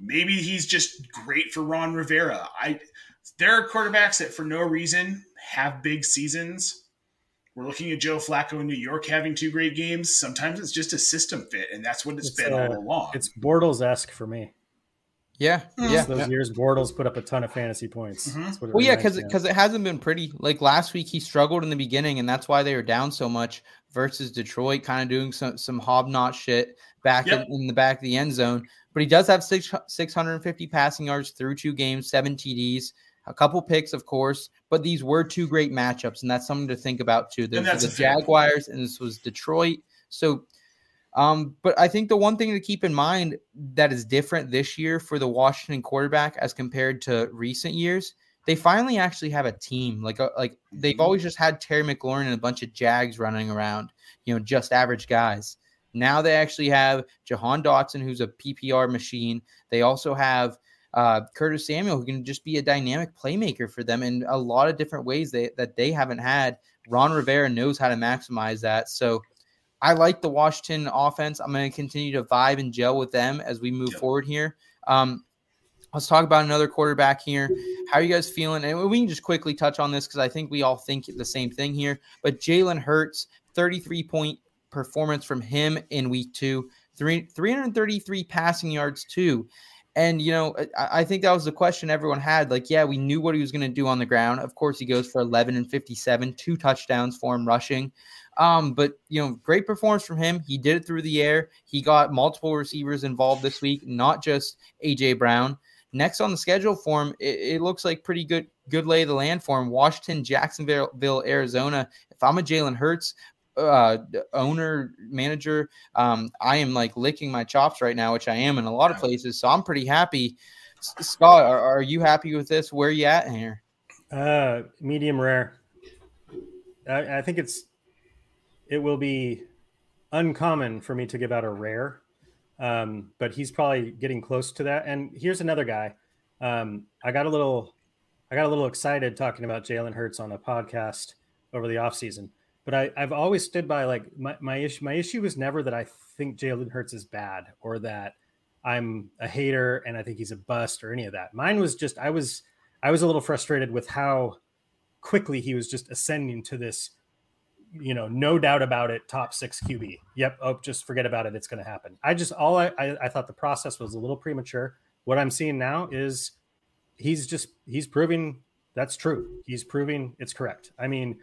Maybe he's just great for Ron Rivera. I there are quarterbacks that for no reason have big seasons. We're looking at Joe Flacco in New York having two great games. Sometimes it's just a system fit, and that's what it's It's, been uh, all along. It's Bortles esque for me. yeah, Mm. yeah. Those years Bortles put up a ton of fantasy points. Mhm. That's what Well, yeah, because because it hasn't been pretty. Like last week, he struggled in the beginning, and that's why they were down so much. Versus Detroit, kind of doing some some hobnot shit back Yep. in, in the back of the end zone. But he does have six six hundred and fifty passing yards through two games, seven TDs, a couple picks, of course. But these were two great matchups, and that's something to think about too. The a fair point. Jaguars, and this was Detroit. So um, but I think the one thing to keep in mind that is different this year for the Washington quarterback as compared to recent years, they finally actually have a team. Like a, like they've always just had Terry McLaurin and a bunch of Jags running around, you know, just average guys. Now they actually have Jahan Dotson, who's a PPR machine. They also have uh, Curtis Samuel, who can just be a dynamic playmaker for them in a lot of different ways they, that they haven't had. Ron Rivera knows how to maximize that. So I like the Washington offense. I'm going to continue to vibe and gel with them as we move forward here. Um, let's talk about another quarterback here. How are you guys feeling? And we can just quickly touch on this because I think we all think the same thing here. But Jalen Hurts, 33 point performance from him in week two, three, 333 passing yards, too. And, you know, I, think that was the question everyone had. Like, yeah, we knew what he was going to do on the ground. Of course, he goes for 11 and 57, two touchdowns for him rushing. Um, but you know, great performance from him. He did it through the air. He got multiple receivers involved this week, not just AJ Brown. Next on the schedule for him, it, it looks like pretty good good lay of the land for him. Washington, Jacksonville, Arizona. If I'm a Jalen Hurts uh owner manager um i am like licking my chops right now which i am in a lot of places so i'm pretty happy scott are, are you happy with this where you at here Uh, medium rare. I, I think it's it will be uncommon for me to give out a rare, um, but he's probably getting close to that. And here's another guy. Um, I got a little, I got a little excited talking about Jalen Hurts on a podcast over the offseason. But I, I've always stood by like my, my issue. My issue was never that I think Jalen Hurts is bad or that I'm a hater and I think he's a bust or any of that. Mine was just I was I was a little frustrated with how quickly he was just ascending to this, you know, no doubt about it, top six QB. Yep. Oh, just forget about it. It's going to happen. I just, all I, I, I thought the process was a little premature. What I'm seeing now is he's just, he's proving that's true. He's proving it's correct. I mean,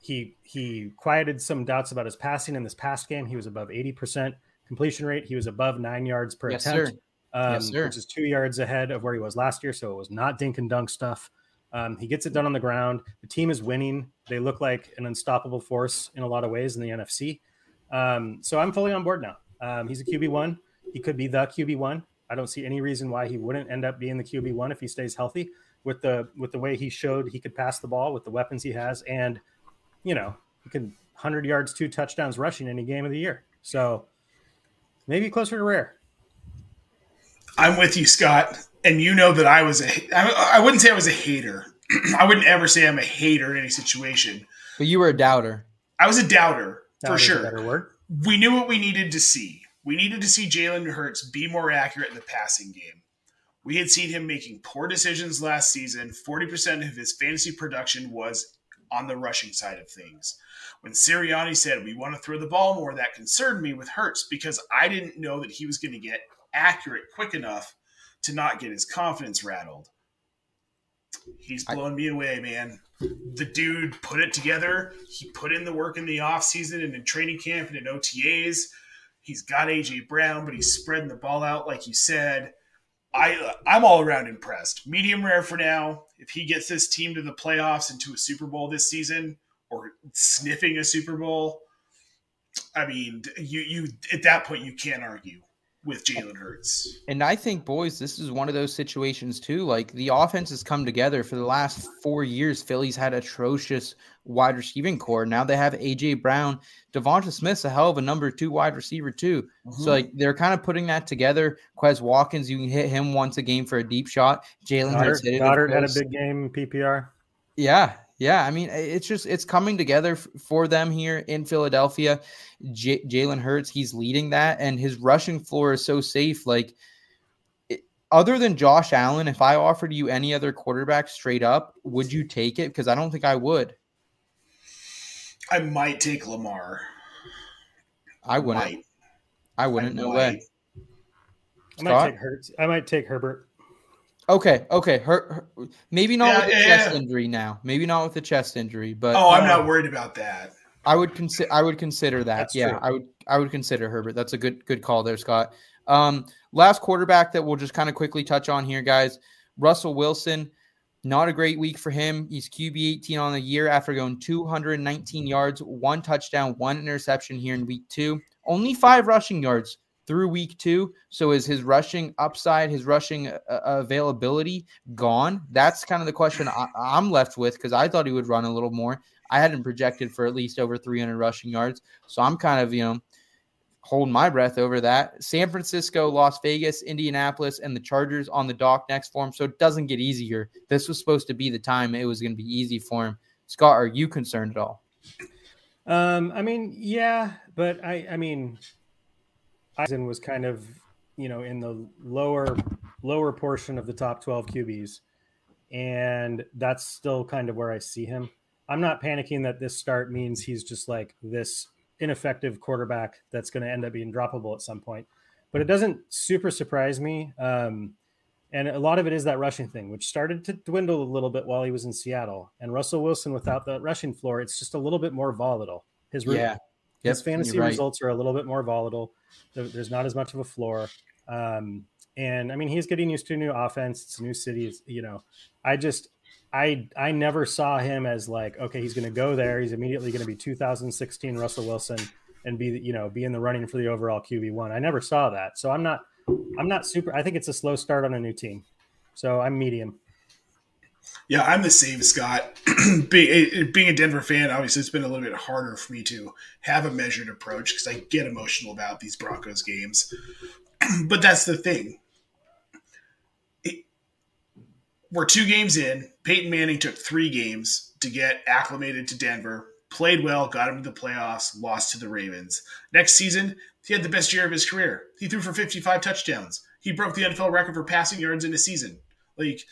he, he quieted some doubts about his passing in this past game. He was above 80% completion rate. He was above nine yards per Yes, attempt sir. um, Yes, sir. which is two yards ahead of where he was last year. So it was not dink and dunk stuff. Um, he gets it done on the ground. The team is winning. They look like an unstoppable force in a lot of ways in the NFC. Um, so I'm fully on board now. Um, he's a QB one. He could be the QB one. I don't see any reason why he wouldn't end up being the QB one if he stays healthy. With the with the way he showed he could pass the ball with the weapons he has, and you know he can 100 yards, two touchdowns rushing any game of the year. So maybe closer to rare. I'm with you, Scott. And you know that I was a, I, I wouldn't say I was a hater. I wouldn't ever say I'm a hater in any situation. But you were a doubter. I was a doubter That for was a sure. Better word. We knew what we needed to see. We needed to see Jalen Hurts be more accurate in the passing game. We had seen him making poor decisions last season. 40% of his fantasy production was on the rushing side of things. when Sirianni said we want to throw the ball more, that concerned me with Hurts because I didn't know that he was going to get accurate quick enough to not get his confidence rattled. He's blown me away, man. The dude put it together. He put in the work in the offseason and in training camp and in OTAs. He's got AJ Brown, but he's spreading the ball out like you said. I I'm all around impressed. Medium rare for now. If he gets this team to the playoffs and to a Super Bowl this season, or sniffing a Super Bowl, I mean, you you at that point you can't argue with Jalen Hurts. And I think, boys, this is one of those situations too. Like the offense has come together for the last four years. Philly's had atrocious wide receiving core. Now they have AJ Brown. Devonta Smith's a hell of a number two wide receiver too. Mm-hmm. So like they're kind of putting that together. Quez Watkins, you can hit him once a game for a deep shot. Jalen Hurts hit it. Goedert had a big game PPR. Yeah, yeah, I mean, it's just it's coming together for them here in Philadelphia. J- Jalen Hurts, he's leading that, and his rushing floor is so safe. Like, it, other than Josh Allen, if I offered you any other quarterback straight up, would you take it? Because I don't think I would. I might take Lamar. I wouldn't. Might. I wouldn't. I no way. I might take Hurts. I might take Herbert. Okay, okay. Her, her maybe not yeah, with the yeah, chest yeah. injury now. Maybe not with the chest injury, but oh, I'm uh, not worried about that. I would consider. I would consider that. That's yeah, true. I would. I would consider Herbert. That's a good good call there, Scott. Um, last quarterback that we'll just kind of quickly touch on here, guys. Russell Wilson. Not a great week for him. He's QB 18 on the year after going 219 yards, one touchdown, one interception here in week two. Only five rushing yards through week two. So is his rushing upside, his rushing uh, uh availability gone? That's kind of the question I, am left with because I thought he would run a little more. I hadn't projected for at least over 300 rushing yards. So I'm kind of, you know, holding my breath over that. San Francisco, Las Vegas, Indianapolis, and the Chargers on the dock next for him. So it doesn't get easier. This was supposed to be the time it was going to be easy for him. Scott, are you concerned at all? Um, I mean, yeah, but I, I mean, Eisen was kind of, you know, in the lower lower portion of the top 12 QBs. And that's still kind of where I see him. I'm not panicking that this start means he's just like this ineffective quarterback that's going to end up being droppable at some point. But it doesn't super surprise me. Um, and a lot of it is that rushing thing, which started to dwindle a little bit while he was in Seattle. And Russell Wilson, without that rushing floor, it's just a little bit more volatile. His yeah. Yep, His fantasy right. results are a little bit more volatile. There's not as much of a floor. Um, and I mean, he's getting used to a new offense. It's a new city. You know, I just, I, I never saw him as like, okay, he's going to go there. He's immediately going to be 2016 Russell Wilson and be, you know, be in the running for the overall QB one. I never saw that. So I'm not, I'm not super. I think it's a slow start on a new team. So I'm medium. Yeah, I'm the same, Scott. being, eh, eh, being a Denver fan, obviously, it's been a little bit harder for me to have a measured approach because I get emotional about these Broncos games. but that's the thing. It, we're two games in. Peyton Manning took three games to get acclimated to Denver, played well, got him to the playoffs, lost to the Ravens. Next season, he had the best year of his career. He threw for 55 touchdowns. He broke the NFL record for passing yards in a season. Like,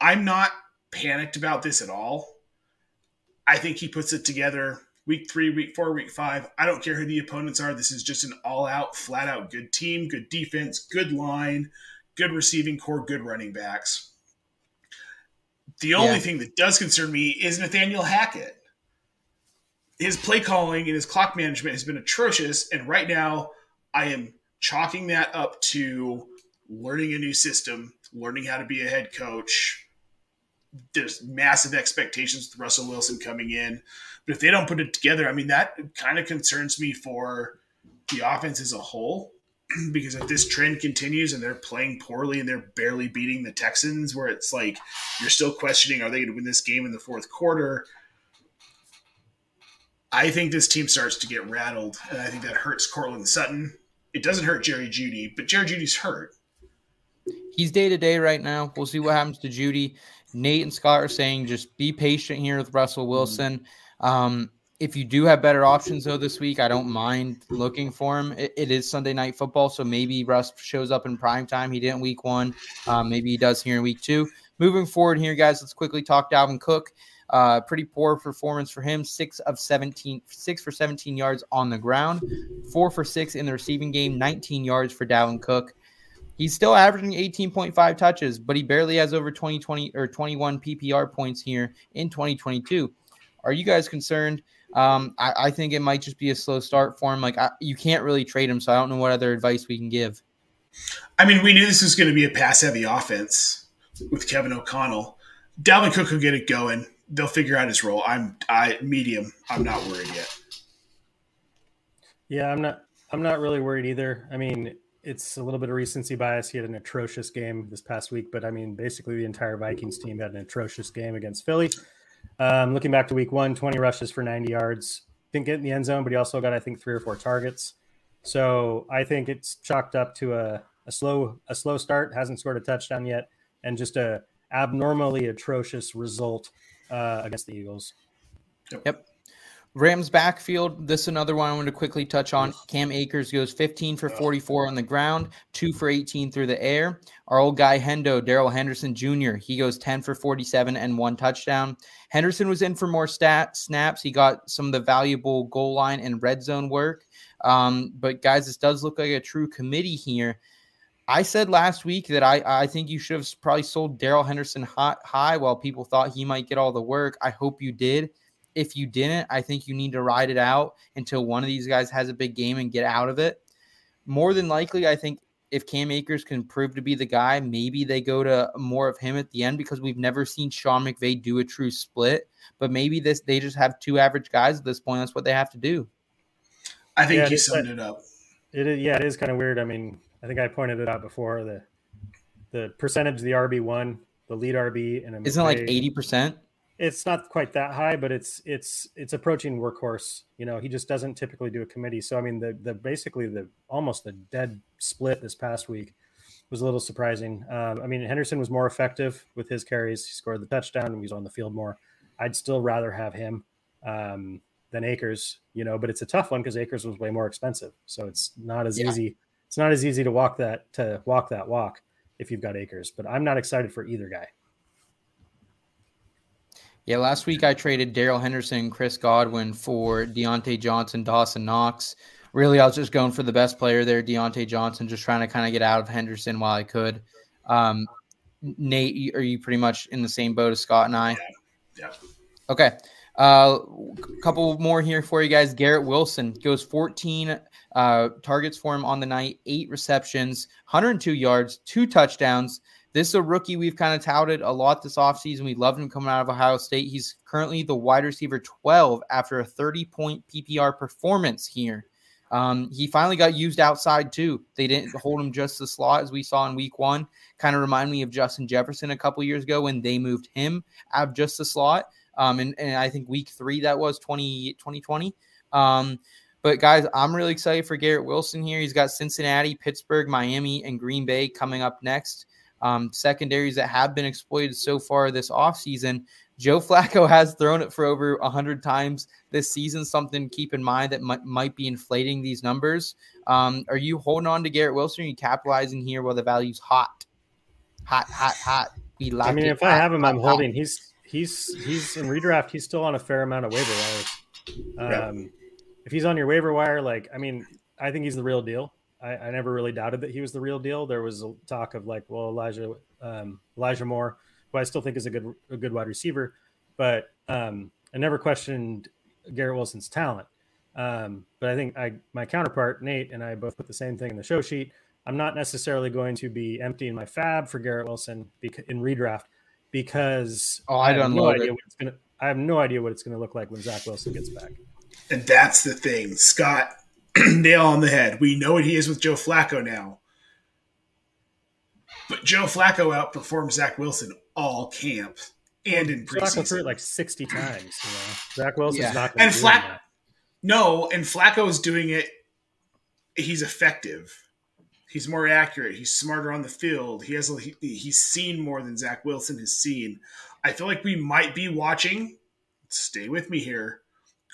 I'm not panicked about this at all. I think he puts it together week three, week four, week five. I don't care who the opponents are. This is just an all out, flat out good team, good defense, good line, good receiving core, good running backs. The only yeah. thing that does concern me is Nathaniel Hackett. His play calling and his clock management has been atrocious. And right now, I am chalking that up to learning a new system, learning how to be a head coach, there's massive expectations with Russell Wilson coming in. But if they don't put it together, I mean, that kind of concerns me for the offense as a whole. because if this trend continues and they're playing poorly and they're barely beating the Texans, where it's like you're still questioning, are they going to win this game in the fourth quarter? I think this team starts to get rattled, and I think that hurts Courtland Sutton. It doesn't hurt Jerry Jeudy, but Jerry Jeudy's hurt. He's day to day right now. We'll see what happens to Jeudy. Nate and Scott are saying just be patient here with Russell mm-hmm. Wilson. Um, if you do have better options though this week, I don't mind looking for him. it, it is Sunday night football, so maybe Russ shows up in prime time. He didn't week one. Um, maybe he does here in week two. Moving forward here, guys, let's quickly talk Dalvin Cook. Uh, pretty poor performance for him. Six of 17, six for 17 yards on the ground, four for six in the receiving game, 19 yards for Dalvin Cook. He's still averaging 18.5 touches, but he barely has over 20, 20 or 21 PPR points here in 2022. Are you guys concerned? Um, I, I, think it might just be a slow start for him. Like I, you can't really trade him, so I don't know what other advice we can give. I mean, we knew this was going to be a pass heavy offense with Kevin O'Connell. Dalvin Cook will get it going. They'll figure out his role. I'm I medium. I'm not worried yet. Yeah, I'm not. I'm not really worried either. I mean, it's a little bit of recency bias. He had an atrocious game this past week, but I mean, basically the entire Vikings team had an atrocious game against Philly. Um, looking back to week one, 20 rushes for 90 yards. Didn't get in the end zone, but he also got, I think, three or four targets. So I think it's chalked up to a, a slow a slow start. Hasn't scored a touchdown yet, and just a abnormally atrocious result uh, against the Eagles. Yep. Rams backfield. This is another one I want to quickly touch on. Cam Akers goes 15 for 44 on the ground, two for 18 through the air. Our old guy Hendo, Darrell Henderson Jr., he goes 10 for 47 and one touchdown. Henderson was in for more stat snaps. He got some of the valuable goal line and red zone work. Um, but guys, this does look like a true committee here. I said last week that I, I think you should have probably sold Darrell Henderson hot, high while people thought he might get all the work. I hope you did if you didn't, I think you need to ride it out until one of these guys has a big game and get out of it. More than likely, I think if Cam Akers can prove to be the guy, maybe they go to more of him at the end because we've never seen Sean McVay do a true split. But maybe this they just have two average guys at this point. That's what they have to do. I think yeah, you summed it up. It is, yeah, it is kind of weird. I mean, I think I pointed it out before the the percentage of the RB one, the lead RB, and isn't it like eighty percent? It's not quite that high, but it's it's it's approaching workhorse. You know, he just doesn't typically do a committee. So I mean, the the basically the almost the dead split this past week was a little surprising. Um, I mean, Henderson was more effective with his carries. He scored the touchdown and he was on the field more. I'd still rather have him um, than Akers. You know, but it's a tough one because Akers was way more expensive. So it's not as yeah. easy. It's not as easy to walk that to walk that walk if you've got Akers. But I'm not excited for either guy. Yeah, last week I traded Darrell Henderson, Chris Godwin for Diontae Johnson, Dawson Knox. Really, I was just going for the best player there, Diontae Johnson, just trying to kind of get out of Henderson while I could. Um, Nate, are you pretty much in the same boat as Scott and I? Yeah. yeah. Okay. A uh, couple more here for you guys. Garrett Wilson goes 14 uh, targets for him on the night, eight receptions, 102 yards, two touchdowns. This is a rookie we've kind of touted a lot this offseason. We loved him coming out of Ohio State. He's currently the wide receiver 12 after a 30 point PPR performance here. Um, he finally got used outside too. They didn't hold him just the slot as we saw in week one. Kind of remind me of Justin Jefferson a couple years ago when they moved him out of just the slot. Um, and, and I think week three that was 20, 2020. Um, but guys, I'm really excited for Garrett Wilson here. He's got Cincinnati, Pittsburgh, Miami, and Green Bay coming up next um, secondaries that have been exploited so far this offseason. Joe Flacco has thrown it for over 100 times this season, something to keep in mind that might, might be inflating these numbers. Um, are you holding on to Garrett Wilson? Are you capitalizing here while the value's hot? Hot, hot, hot. We like I mean, if hot, I have him, hot, I'm holding. He's he's he's in redraft. He's still on a fair amount of waiver wires. Um, If he's on your waiver wire, like I mean, I think he's the real deal. I, I, never really doubted that he was the real deal. There was a talk of like, well, Elijah um, Elijah Moore, who I still think is a good a good wide receiver, but um, I never questioned Garrett Wilson's talent. Um, but I think I my counterpart Nate and I both put the same thing in the show sheet. I'm not necessarily going to be emptying my FAAB for Garrett Wilson in redraft because oh, I, I don't know. I have no idea what it's going to look like when Zach Wilson gets back. And that's the thing, Scott. nail on the head. We know what he is with Joe Flacco now. But Joe Flacco outperformed Zach Wilson all camp and in preseason. Flacco threw it like 60 times. You know? Zach Wilson's yeah. not and Flack. No, and Flacco's doing it. He's effective. He's more accurate. He's smarter on the field. He has he, he's seen more than Zach Wilson has seen. I feel like we might be watching. Stay with me here.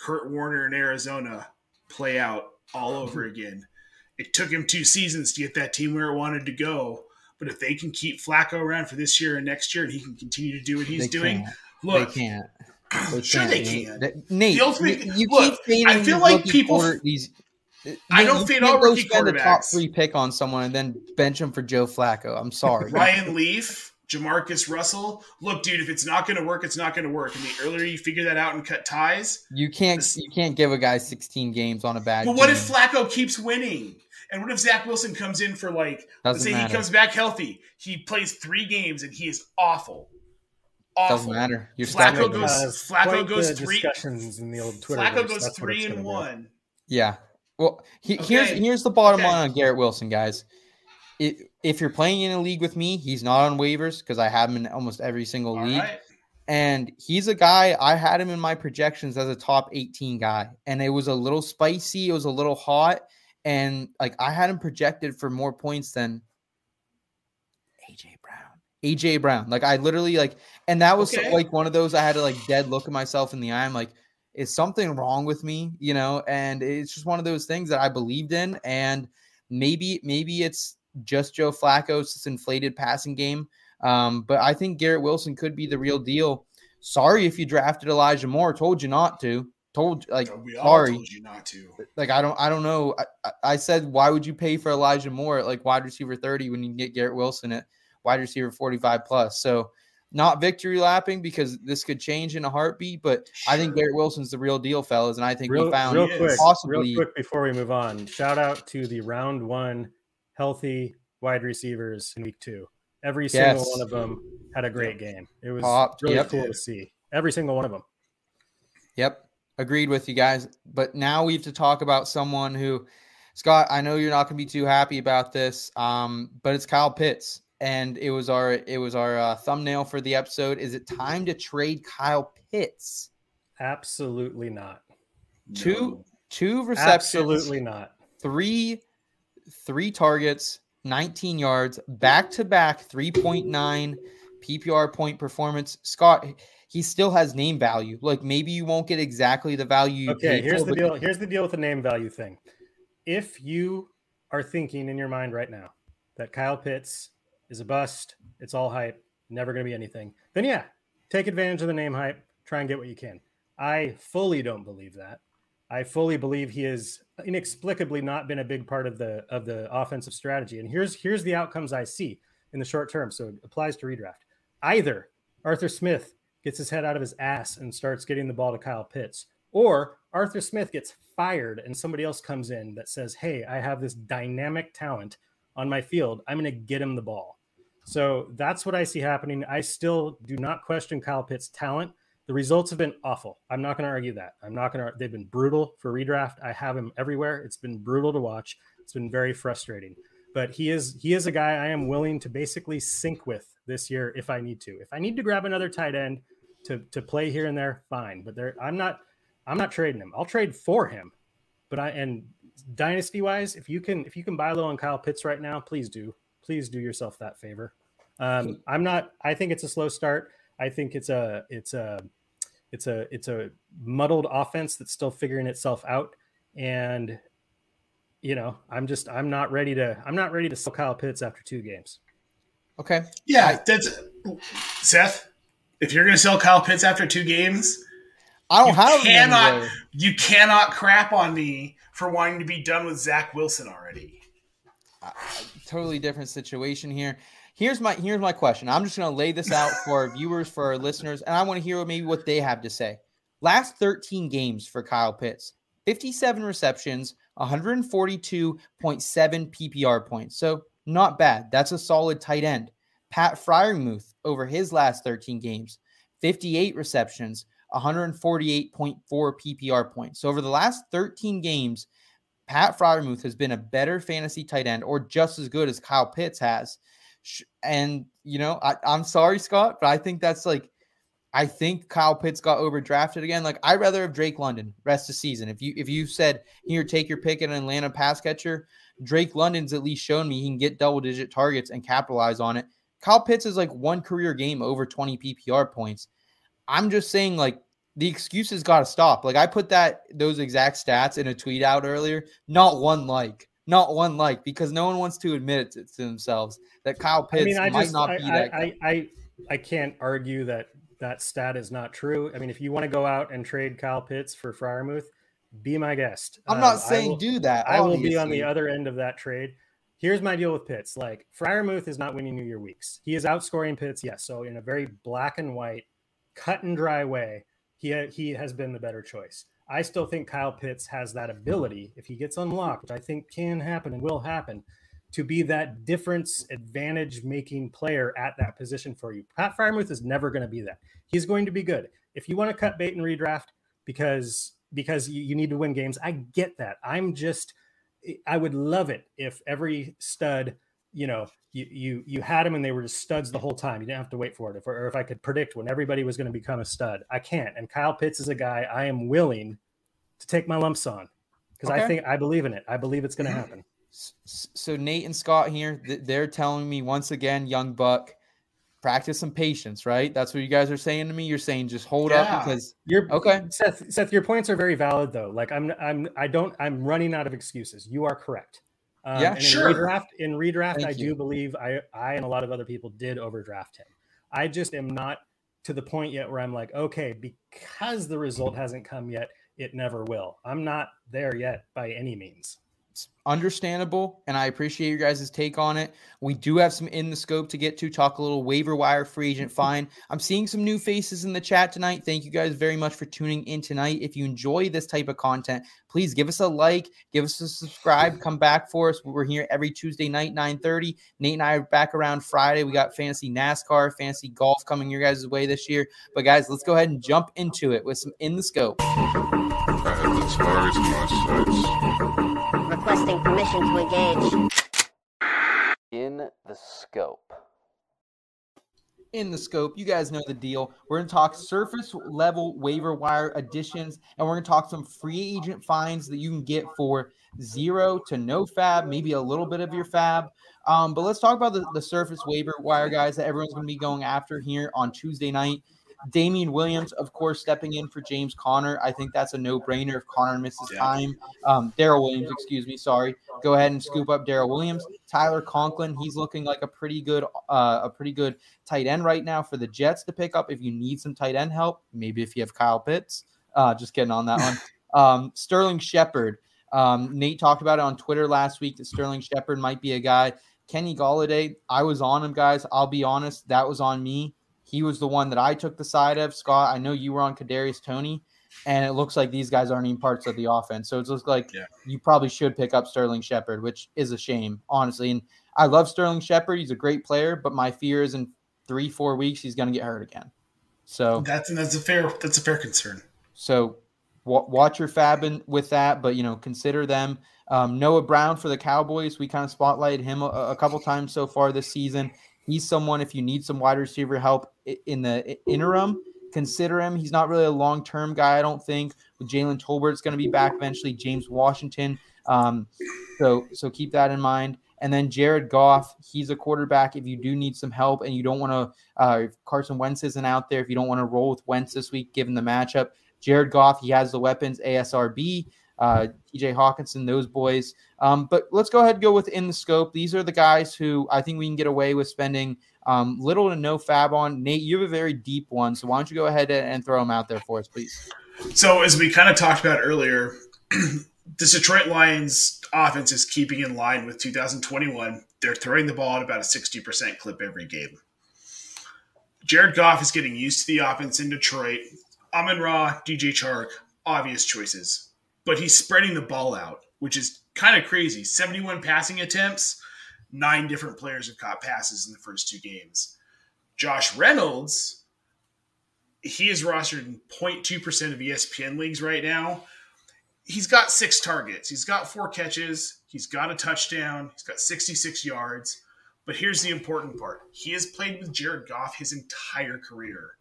Kurt Warner in Arizona play out all over again. It took him two seasons to get that team where it wanted to go. But if they can keep Flacco around for this year and next year, and he can continue to do what he's they doing, can't. look, they can't. They Sure can't, they can. Nate, The ultimate- you, look, keep. I feel like people- quarter- these. I don't can't all rookie spend a top three pick on someone and then bench him for Joe Flacco. I'm sorry. Ryan Leaf, Jamarcus Russell. Look, dude, if it's not going to work, it's not going to work. And the earlier you figure that out and cut ties. You can't This- you can't give a guy 16 games on a bad. But what team. if Flacco keeps winning? And what if Zach Wilson comes in for like, let's say matter. he comes back healthy, he plays three games and he is awful, awful. Doesn't matter. You're Flacco goes- Uh, Flacco goes three- discussions in the old Twitter. Flacco goes that's three and gonna be. one. Yeah. Well, he, here's here's the bottom Okay. line on Garrett Wilson, guys. It, if you're playing in a league with me, he's not on waivers because I have him in almost every single All league. right. And he's a guy I had him in my projections as a top 18 guy. And it was a little spicy, it was a little hot. And like I had him projected for more points than AJ Brown. AJ Brown. Like I literally like and that was Okay. like one of those I had to like dead look at myself in the eye. I'm like, is something wrong with me? You know, and it's just one of those things that I believed in. And maybe, maybe it's just Joe Flacco's this inflated passing game. Um, but I think Garrett Wilson could be the real deal. Sorry if you drafted Elijah Moore. Told you not to. Told like we all sorry. told you not to. Like I don't I don't know. I, I- I said why would you pay for Elijah Moore at like wide receiver 30 when you can get Garrett Wilson at wide receiver 45 plus. So not victory lapping because this could change in a heartbeat, but I think Garrett Wilson's the real deal, fellas. And I think Real, we found real He quick, possibly real quick before we move on. Shout out to the round one healthy wide receivers in week two. Every single Yes. one of them had a great game. It was Popped, really yep. cool to see. Every single one of them. Yep. Agreed with you guys. But now we have to talk about someone who, Scott, I know you're not going to be too happy about this, um, but it's Kyle Pitts. And it was our it was our uh, thumbnail for the episode. Is it time to trade Kyle Pitts? Absolutely not. Two two receptions, Absolutely not. three three targets, 19 yards, back to back 3.9 PPR point performance. Scott, he still has name value. Like maybe you won't get exactly the value you Okay, here's for, the deal. Here's the deal with the name value thing. If you are thinking in your mind right now that Kyle Pitts is a bust, it's all hype, never going to be anything, then yeah, take advantage of the name hype, try and get what you can. I fully don't believe that. I fully believe he has inexplicably not been a big part of the of the offensive strategy. And here's here's the outcomes I see in the short term. So it applies to redraft. Either Arthur Smith gets his head out of his ass and starts getting the ball to Kyle Pitts, or Arthur Smith gets fired and somebody else comes in that says, Hey, I have this dynamic talent on my field. I'm going to get him the ball. So that's what I see happening. I still do not question Kyle Pitts' talent. The results have been awful. I'm not going to argue that. I'm not going to, they've been brutal for redraft. I have him everywhere. It's been brutal to watch. It's been very frustrating. But he is he is a guy I am willing to basically sync with this year if I need to. If I need to grab another tight end to to play here and there, fine. But there I'm not I'm not trading him. I'll trade for him. But I and dynasty wise, if you can if you can buy low on Kyle Pitts right now, please do. Please do yourself that favor. Um, I'm not. I think it's a slow start. I think it's a it's a it's a it's a muddled offense that's still figuring itself out. And you know, I'm just I'm not ready to I'm not ready to sell Kyle Pitts after two games. okay. Yeah, that's Seth. If you're going to sell Kyle Pitts after two games, I don't You have cannot- you cannot crap on me for wanting to be done with Zach Wilson already. totally different situation here. Here's my here's my question. I'm just going to lay this out for our viewers, for our listeners, and I want to hear maybe what they have to say. Last 13 games for Kyle Pitts, 57 receptions, 142.7 PPR points. So not bad. That's a solid tight end. Pat Freiermuth over his last 13 games, 58 receptions, 148.4 PPR points. So over the last 13 games, Pat Freiermuth has been a better fantasy tight end or just as good as Kyle Pitts has. And, you know, I, I'm sorry, Scott, but I think that's like, I think Kyle Pitts got overdrafted again. Like, I'd rather have Drake London rest of season. If you if you said here, take your pick at an Atlanta pass catcher, Drake London's at least shown me he can get double digit targets and capitalize on it. Kyle Pitts is like one career game over 20 PPR points. I'm just saying, like, the excuses got to stop. Like, I put that those exact stats in a tweet out earlier. Not one like, not one like, because no one wants to admit it to, to themselves that Kyle Pitts I mean, I might just not I, be I, that. I, I I can't argue that that stat is not true. I mean, if you want to go out and trade Kyle Pitts for Freiermuth, be my guest. I'm not Um, saying will- do that. I will be on the other end of that trade. Here's my deal with Pitts. Like Freiermuth is not winning you your weeks. He is outscoring Pitts, yes. So in a very black and white, cut and dry way, he he has been the better choice. I still think Kyle Pitts has that ability if he gets unlocked, which I think can happen and will happen, to be that difference advantage making player at that position for you. Pat Freiermuth is never going to be that. He's going to be good. If you want to cut bait and redraft because because you, you need to win games, I get that. I'm just I would love it if every stud, you know, you you you had them and they were just studs the whole time. You didn't have to wait for it. If, or if I could predict when everybody was going to become a stud, I can't. And Kyle Pitts is a guy I am willing to take my lumps on because I think I believe in it. I believe it's going to happen. So Nate and Scott here, they're telling me once again, young buck, practice some patience, right? That's what you guys are saying to me. You're saying just hold Yeah. up because You're okay. Seth. Seth, your points are very valid though. Like I'm, I'm, I don't, I'm running out of excuses. You are correct. Um, Yeah, and sure. In redraft, in redraft, Thank I you. do believe I, I and a lot of other people did overdraft him. I just am not to the point yet where I'm like, okay, because the result hasn't come yet, it never will. I'm not there yet by any means. It's understandable, and I appreciate your guys' take on it. We do have some in the scope to get to. Talk a little waiver wire free agent fine. I'm seeing some new faces in the chat tonight. Thank you guys very much for tuning in tonight. If you enjoy this type of content, please give us a like, give us a subscribe, come back for us. We're here every Tuesday night, 9:30. Nate and I are back around Friday. We got fantasy NASCAR, fantasy golf coming your guys' way this year. But guys, let's go ahead and jump into it with some in the scope. Requesting permission to engage. In the scope. in the scope. You guys know the deal. We're going to talk surface level waiver wire additions, and we're going to talk some free agent fines that you can get for zero to no FAAB, maybe a little bit of your FAAB. Um, but let's talk about the, the surface waiver wire guys that everyone's going to be going after here on Tuesday night. Damian Williams, of course, stepping in for James Conner. I think that's a no brainer if Conner misses Yeah. time. Um, Darrel Williams, excuse me, sorry. Go ahead and scoop up Darrel Williams. Tyler Conklin, he's looking like a pretty good, uh, a pretty good tight end right now for the Jets to pick up if you need some tight end help. Maybe if you have Kyle Pitts. Uh, just kidding on that one. Um, Sterling Shepard. Um, Nate talked about it on Twitter last week that Sterling Shepard might be a guy. Kenny Golladay, I was on him, guys. I'll be honest, that was on me. He was the one that I took the side of. Scott, I know you were on Kadarius Toney, and it looks like these guys aren't even parts of the offense. So it looks like Yeah. you probably should pick up Sterling Shepard, which is a shame, honestly. And I love Sterling Shepard. He's a great player, but my fear is in three, four weeks he's going to get hurt again. So That's that's a fair that's a fair concern. so wa- watch your fabbing with that, but you know consider them. Um, Noah Brown for the Cowboys, we kind of spotlighted him a, a couple times so far this season. He's someone if you need some wide receiver help in the interim, consider him. He's not really a long term guy, I don't think. With Jalen Tolbert's going to be back eventually. James Washington, um, so so keep that in mind. And then Jared Goff, he's a quarterback. If you do need some help and you don't want to, uh, if Carson Wentz isn't out there, if you don't want to roll with Wentz this week, given the matchup, Jared Goff, he has the weapons, ASRB, uh, TJ Hockenson, those boys. Um, but let's go ahead and go within the scope. These are the guys who I think we can get away with spending um, little to no FAAB on. Nate, you have a very deep one, so why don't you go ahead and throw them out there for us, please? So as we kind of talked about earlier, the Detroit Lions offense is keeping in line with 2021. They're throwing the ball at about a 60% clip every game. Jared Goff is getting used to the offense in Detroit. Amon Ra, DJ Chark, obvious choices. But he's spreading the ball out, which is kind of crazy. 71 passing attempts, nine different players have caught passes in the first two games. Josh Reynolds, he is rostered in 0.2% of ESPN leagues right now. He's got six targets. He's got four catches. He's got a touchdown. He's got 66 yards. But here's the important part he has played with Jared Goff his entire career.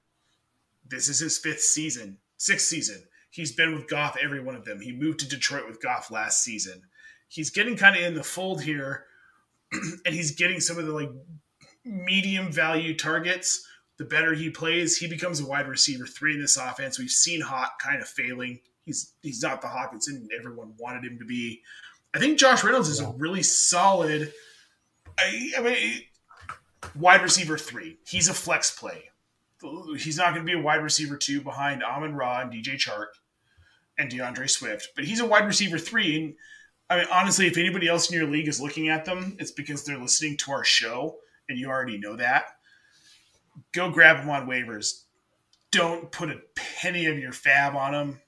This is his fifth season, sixth season. He's been with Goff every one of them. He moved to Detroit with Goff last season. He's getting kind of in the fold here, and he's getting some of the like medium value targets. The better he plays, he becomes a wide receiver three in this offense. We've seen Hawk kind of failing. He's he's not the Hockenson everyone wanted him to be. I think Josh Reynolds is a really solid. I, I mean, wide receiver three. He's a flex play. he's not going to be a wide receiver two behind Amon Ra and DJ Chark and D'Andre Swift, but he's a wide receiver three. And I mean, honestly, if anybody else in your league is looking at them, it's because they're listening to our show, and you already know that. Go grab him on waivers. Don't put a penny of your FAAB on him.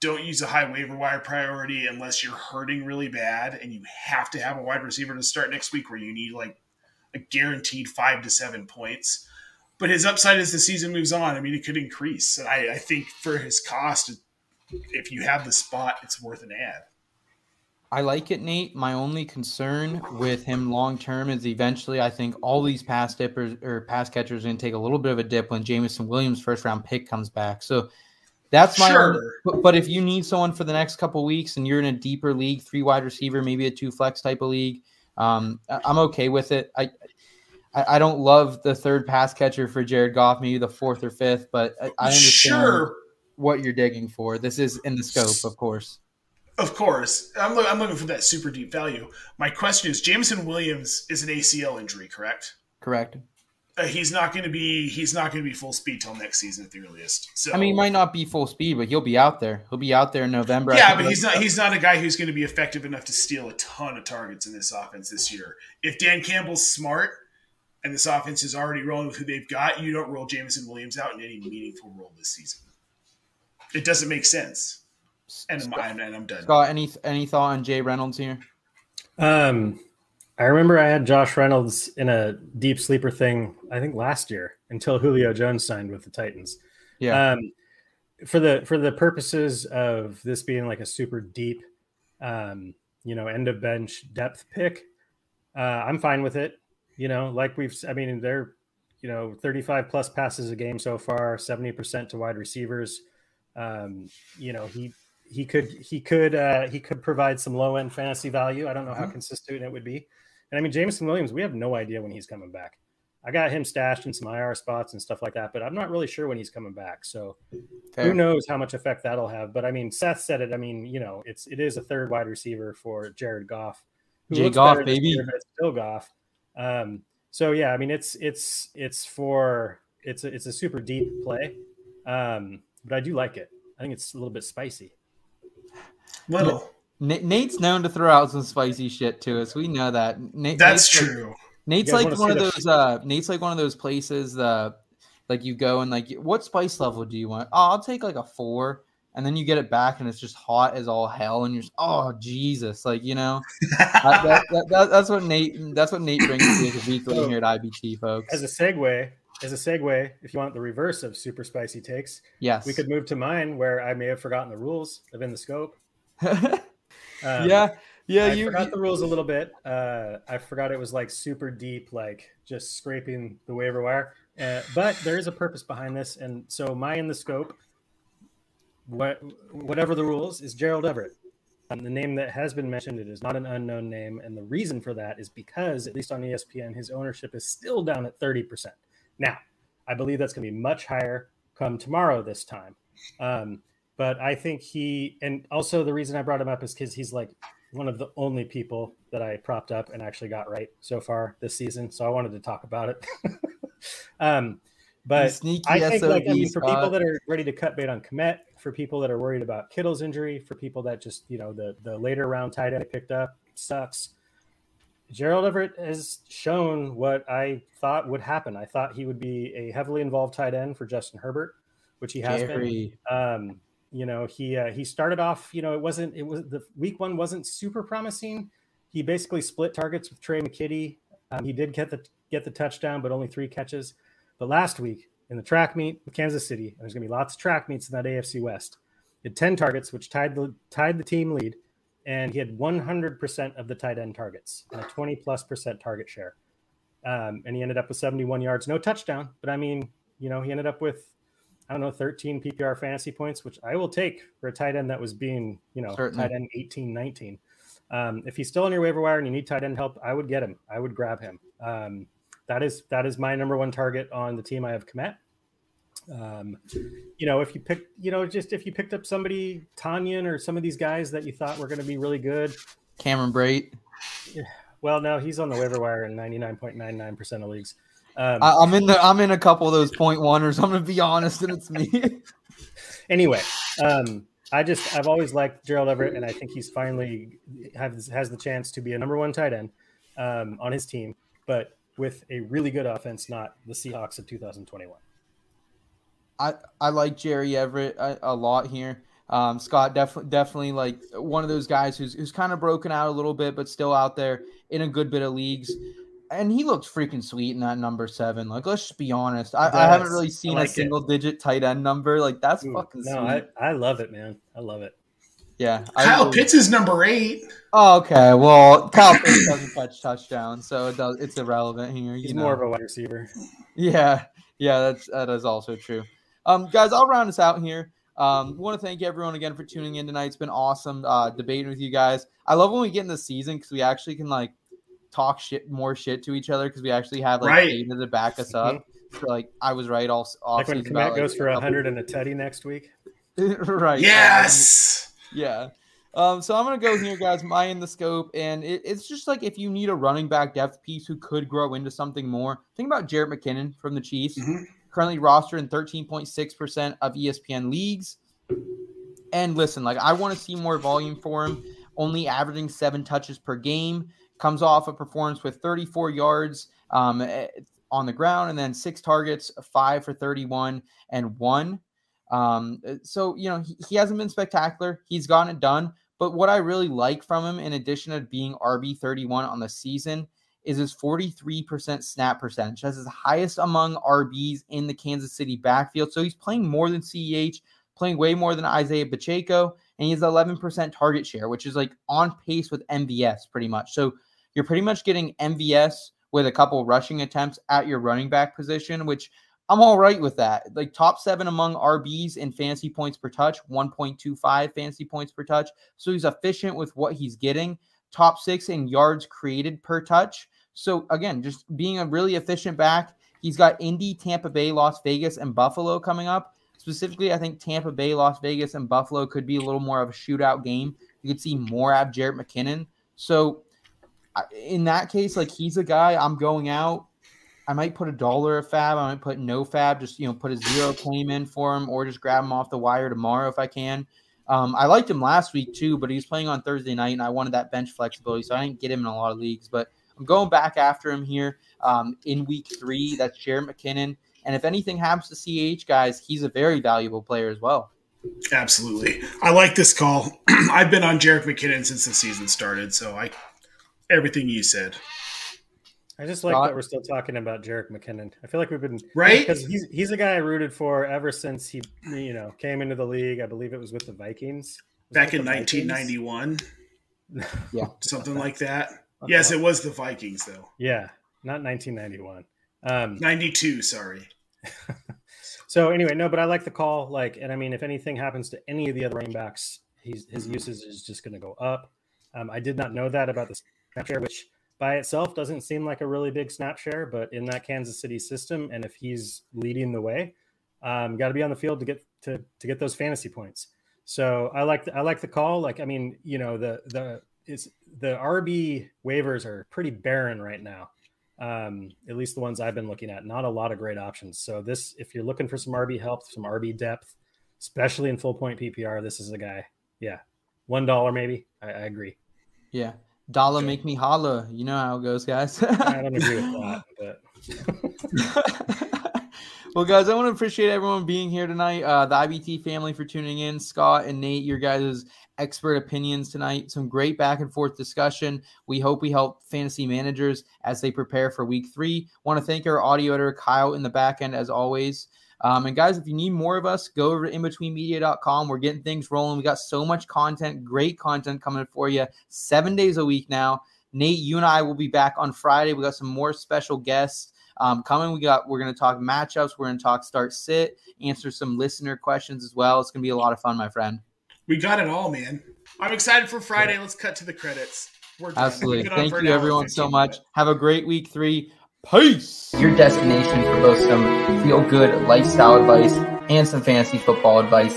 Don't use a high waiver wire priority unless you're hurting really bad and you have to have a wide receiver to start next week where you need like a guaranteed five to seven points. But his upside as the season moves on, I mean, it could increase. And I, I think for his cost, if you have the spot, it's worth an ad. I like it, Nate. My only concern with him long term is eventually I think all these pass dippers or pass catchers are going to take a little bit of a dip when Jameson Williams' first round pick comes back. So that's my Sure. only, but, but if you need someone for the next couple weeks and you're in a deeper league, three wide receiver, maybe a two flex type of league, um, I'm okay with it. I, I don't love the third pass catcher for Jared Goff, maybe the fourth or fifth, but I, I understand Sure, what you're digging for. This is in the scope, of course. of course. I'm, loo- I'm looking for that super deep value. My question is Jameson Williams is an ACL injury, correct? Correct. Uh, he's not going to be he's not going to be full speed till next season at the earliest. So I mean, he might not be full speed, but he'll be out there. He'll be out there in November. Yeah, but he's not he's not a guy who's going to be effective enough to steal a ton of targets in this offense this year. If Dan Campbell's smart and this offense is already rolling with who they've got, you don't roll Jameson Williams out in any meaningful role this season. It doesn't make sense. And I'm, and I'm done. Scott, any any thought on Jay Reynolds here? Um, I remember I had Josh Reynolds in a deep sleeper thing. I think last year until Julio Jones signed with the Titans. Yeah, Um, for the for the purposes of this being like a super deep, um, you know, end of bench depth pick, uh, I'm fine with it. You know, like we've, I mean, they're, you know, 35 plus passes a game so far, 70 percent to wide receivers. Um, you know, he he could he could uh, he could provide some low end fantasy value. I don't know how consistent it would be. And I mean, Jameson Williams, we have no idea when he's coming back. I got him stashed in some IR spots and stuff like that, but I'm not really sure when he's coming back. So fair. who knows how much effect that'll have? But I mean, Seth said it. I mean, you know, it's it is a third wide receiver for Jared Goff. who Jay Goff, baby. year, still Goff. Um, so yeah, I mean, it's it's it's for it's a, it's a super deep play, um, but I do like it. I think it's a little bit spicy. Little. Na- Nate's known to throw out some spicy shit to us. We know that. Nate, That's Nate's like- true. Nate's like one of those. Uh, Nate's like one of those places. Uh, like you go and like, what spice level do you want? Oh, I'll take like a four, and then you get it back, and it's just hot as all hell, and you're just, oh Jesus, like you know, that, that, that, that- that's what Nate. That's what Nate brings to you as a weekly So, here at IBT, folks. As a segue, as a segue, if you want the reverse of super spicy takes, yes, we could move to mine where I may have forgotten the rules of in the scope. Um, yeah, yeah. I you, forgot the rules a little bit. Uh, I forgot it was like super deep, like just scraping the waiver wire. Uh, but there is a purpose behind this, and so my in the scope, what whatever the rules is Gerald Everett. Um, the name that has been mentioned, it is not an unknown name, and the reason for that is because, at least on ESPN, his ownership is still down at thirty percent. Now, I believe that's going to be much higher come tomorrow this time. Um, but I think he, and also the reason I brought him up is because he's like one of the only people that I propped up and actually got right so far this season. So I wanted to talk about it. um, but I think, like, I mean, for people that are ready to cut bait on Kmet, for people that are worried about Kittle's injury, for people that just, you know, the the later round tight end I picked up sucks. Gerald Everett has shown what I thought would happen. I thought he would be a heavily involved tight end for Justin Herbert, which he has been. Um, you know, he uh, he started off. You know, it wasn't. It was the week one wasn't super promising. He basically split targets with Tre' McKitty. Um, he did get the get the touchdown, but only three catches. But last week in the track meet with Kansas City, and there's going to be lots of track meets in that AFC West. He had ten targets, which tied the tied the team lead, and he had 100% of the tight end targets and a 20 plus percent target share. Um, and he ended up with 71 yards, no touchdown, but I mean, you know, he ended up with I don't know, 13 PPR fantasy points, which I will take for a tight end that was being, you know, Certainly. tight end 18, 19. Um, if he's still on your waiver wire and you need tight end help, I would get him. I would grab him. Um, that is that is my number one target on the team. I have Kmet. Um, you know, if you pick, you know, just if you picked up somebody, Tonyan or some of these guys that you thought were going to be really good, Cameron Brate. well, no, he's on the waiver wire in 99.99% of leagues. Um, I, I'm in the I'm in a couple of those point oneers. I'm gonna be honest, and it's me. anyway, um, I just I've always liked Gerald Everett, and I think he's finally has has the chance to be a number one tight end um, on his team, but with a really good offense, not the Seahawks of 2021. I I like Jerry Everett a, a lot here. Um, Scott definitely definitely like one of those guys who's who's kind of broken out a little bit, but still out there in a good bit of leagues. And he looked freaking sweet in that number seven. Like, let's just be honest. I, I haven't Yes, really I seen like a it. single digit tight end number. Like, that's Ooh, fucking no, sweet. I, I love it, man. I love it. yeah. I Kyle really- Pitts is number eight. Oh, okay. Well, Kyle Pitts doesn't catch touchdowns, so it does. It's irrelevant here. He's you more of a wide receiver. Yeah, yeah, that's that is also true. Um, guys, I'll round us out here. Um, want to thank everyone again for tuning in tonight. It's been awesome uh, debating with you guys. I love when we get in the season because we actually can like talk shit more shit to each other because we actually have like Right. data to back us up. So, like I was right all off Like when season about, goes like, for a a hundred and a tutty next week. right. um, Yes. yeah. Um, so I'm gonna go here, guys. My in the scope, and it, it's just like if you need a running back depth piece who could grow into something more. Think about Jerick McKinnon from the Chiefs, Mhm. Currently rostered in 13.6 percent of ESPN leagues. And listen, like I want to see more volume for him. Only averaging seven touches per game, comes off a performance with 34 yards um, eh, on the ground, and then six targets, five for 31, and one. Um, uh, so you know he, he hasn't been spectacular. He's gotten it done. But what I really like from him, in addition to being RB 31 on the season, is his 43% snap percentage. That's his highest among RBs in the Kansas City backfield. So he's playing more than CEH, playing way more than Isaiah Pacheco, and he has 11% target share, which is like on pace with MVS pretty much. So you're pretty much getting MVS with a couple rushing attempts at your running back position, which I'm all right with that. Like top seven among RBs in fantasy points per touch, 1.25 fantasy points per touch. So he's efficient with what he's getting. Top six in yards created per touch. So again, just being a really efficient back. He's got Indy, Tampa Bay, Las Vegas, and Buffalo coming up. Specifically, I think Tampa Bay, Las Vegas, and Buffalo could be a little more of a shootout game. You could see more of Jerick McKinnon. So in that case, like he's a guy I'm going out. I might put a dollar of FAAB. I might put no FAAB. Just you know, put a zero claim in for him, or just grab him off the wire tomorrow if I can. Um, I liked him last week too, but he was playing on Thursday night, and I wanted that bench flexibility, so I didn't get him in a lot of leagues. But I'm going back after him here um, in week three. That's Jerick McKinnon, and if anything happens to CH guys, he's a very valuable player as well. Absolutely. I like this call. I've been on Jerick McKinnon since the season started, so I everything you said. I just like Scott? that we're still talking about Jerick McKinnon. I feel like we've been Right? because he's he's a guy I rooted for ever since he you know came into the league. I believe it was with the Vikings. Was Back in 1991, Yeah, something like that. Yes, it was the Vikings though. Yeah, not 1991. Um, 92, sorry. so anyway, no, but I like the call. Like, and I mean, if anything happens to any of the other running backs, he's his usage is just going to go up. Um, I did not know that about the snap share, which by itself doesn't seem like a really big snap share, but in that Kansas City system, and if he's leading the way, um, got to be on the field to get to to get those fantasy points. So I like the, I like the call. Like, I mean, you know, the the it's the RB waivers are pretty barren right now um, at least the ones I've been looking at. Not a lot of great options. So this, if you're looking for some RB help, some RB depth, especially in full point PPR, this is a guy. Yeah, one dollar maybe. I, I agree. yeah. Dollar make me holla. You know how it goes, guys. I don't agree with that, but well, guys, I want to appreciate everyone being here tonight. Uh, the IBT family for tuning in. Scott and Nate, your guys' expert opinions tonight. Some great back and forth discussion. We hope we help fantasy managers as they prepare for week three. Want to thank our audio editor, Kyle, in the back end, as always. Um, and guys, if you need more of us, go over to inbetweenmedia.com. We're getting things rolling. We got so much content, great content coming for you seven days a week now. Nate, you and I will be back on Friday. We got some more special guests um, coming. We got we're going to talk matchups. We're going to talk start sit, answer some listener questions as well. It's going to be a lot of fun, my friend. We got it all, man. I'm excited for Friday. Let's cut to the credits. Absolutely. Thank you, everyone, so much. Have a great week three. Peace. Your destination for both some feel good lifestyle advice and some fantasy football advice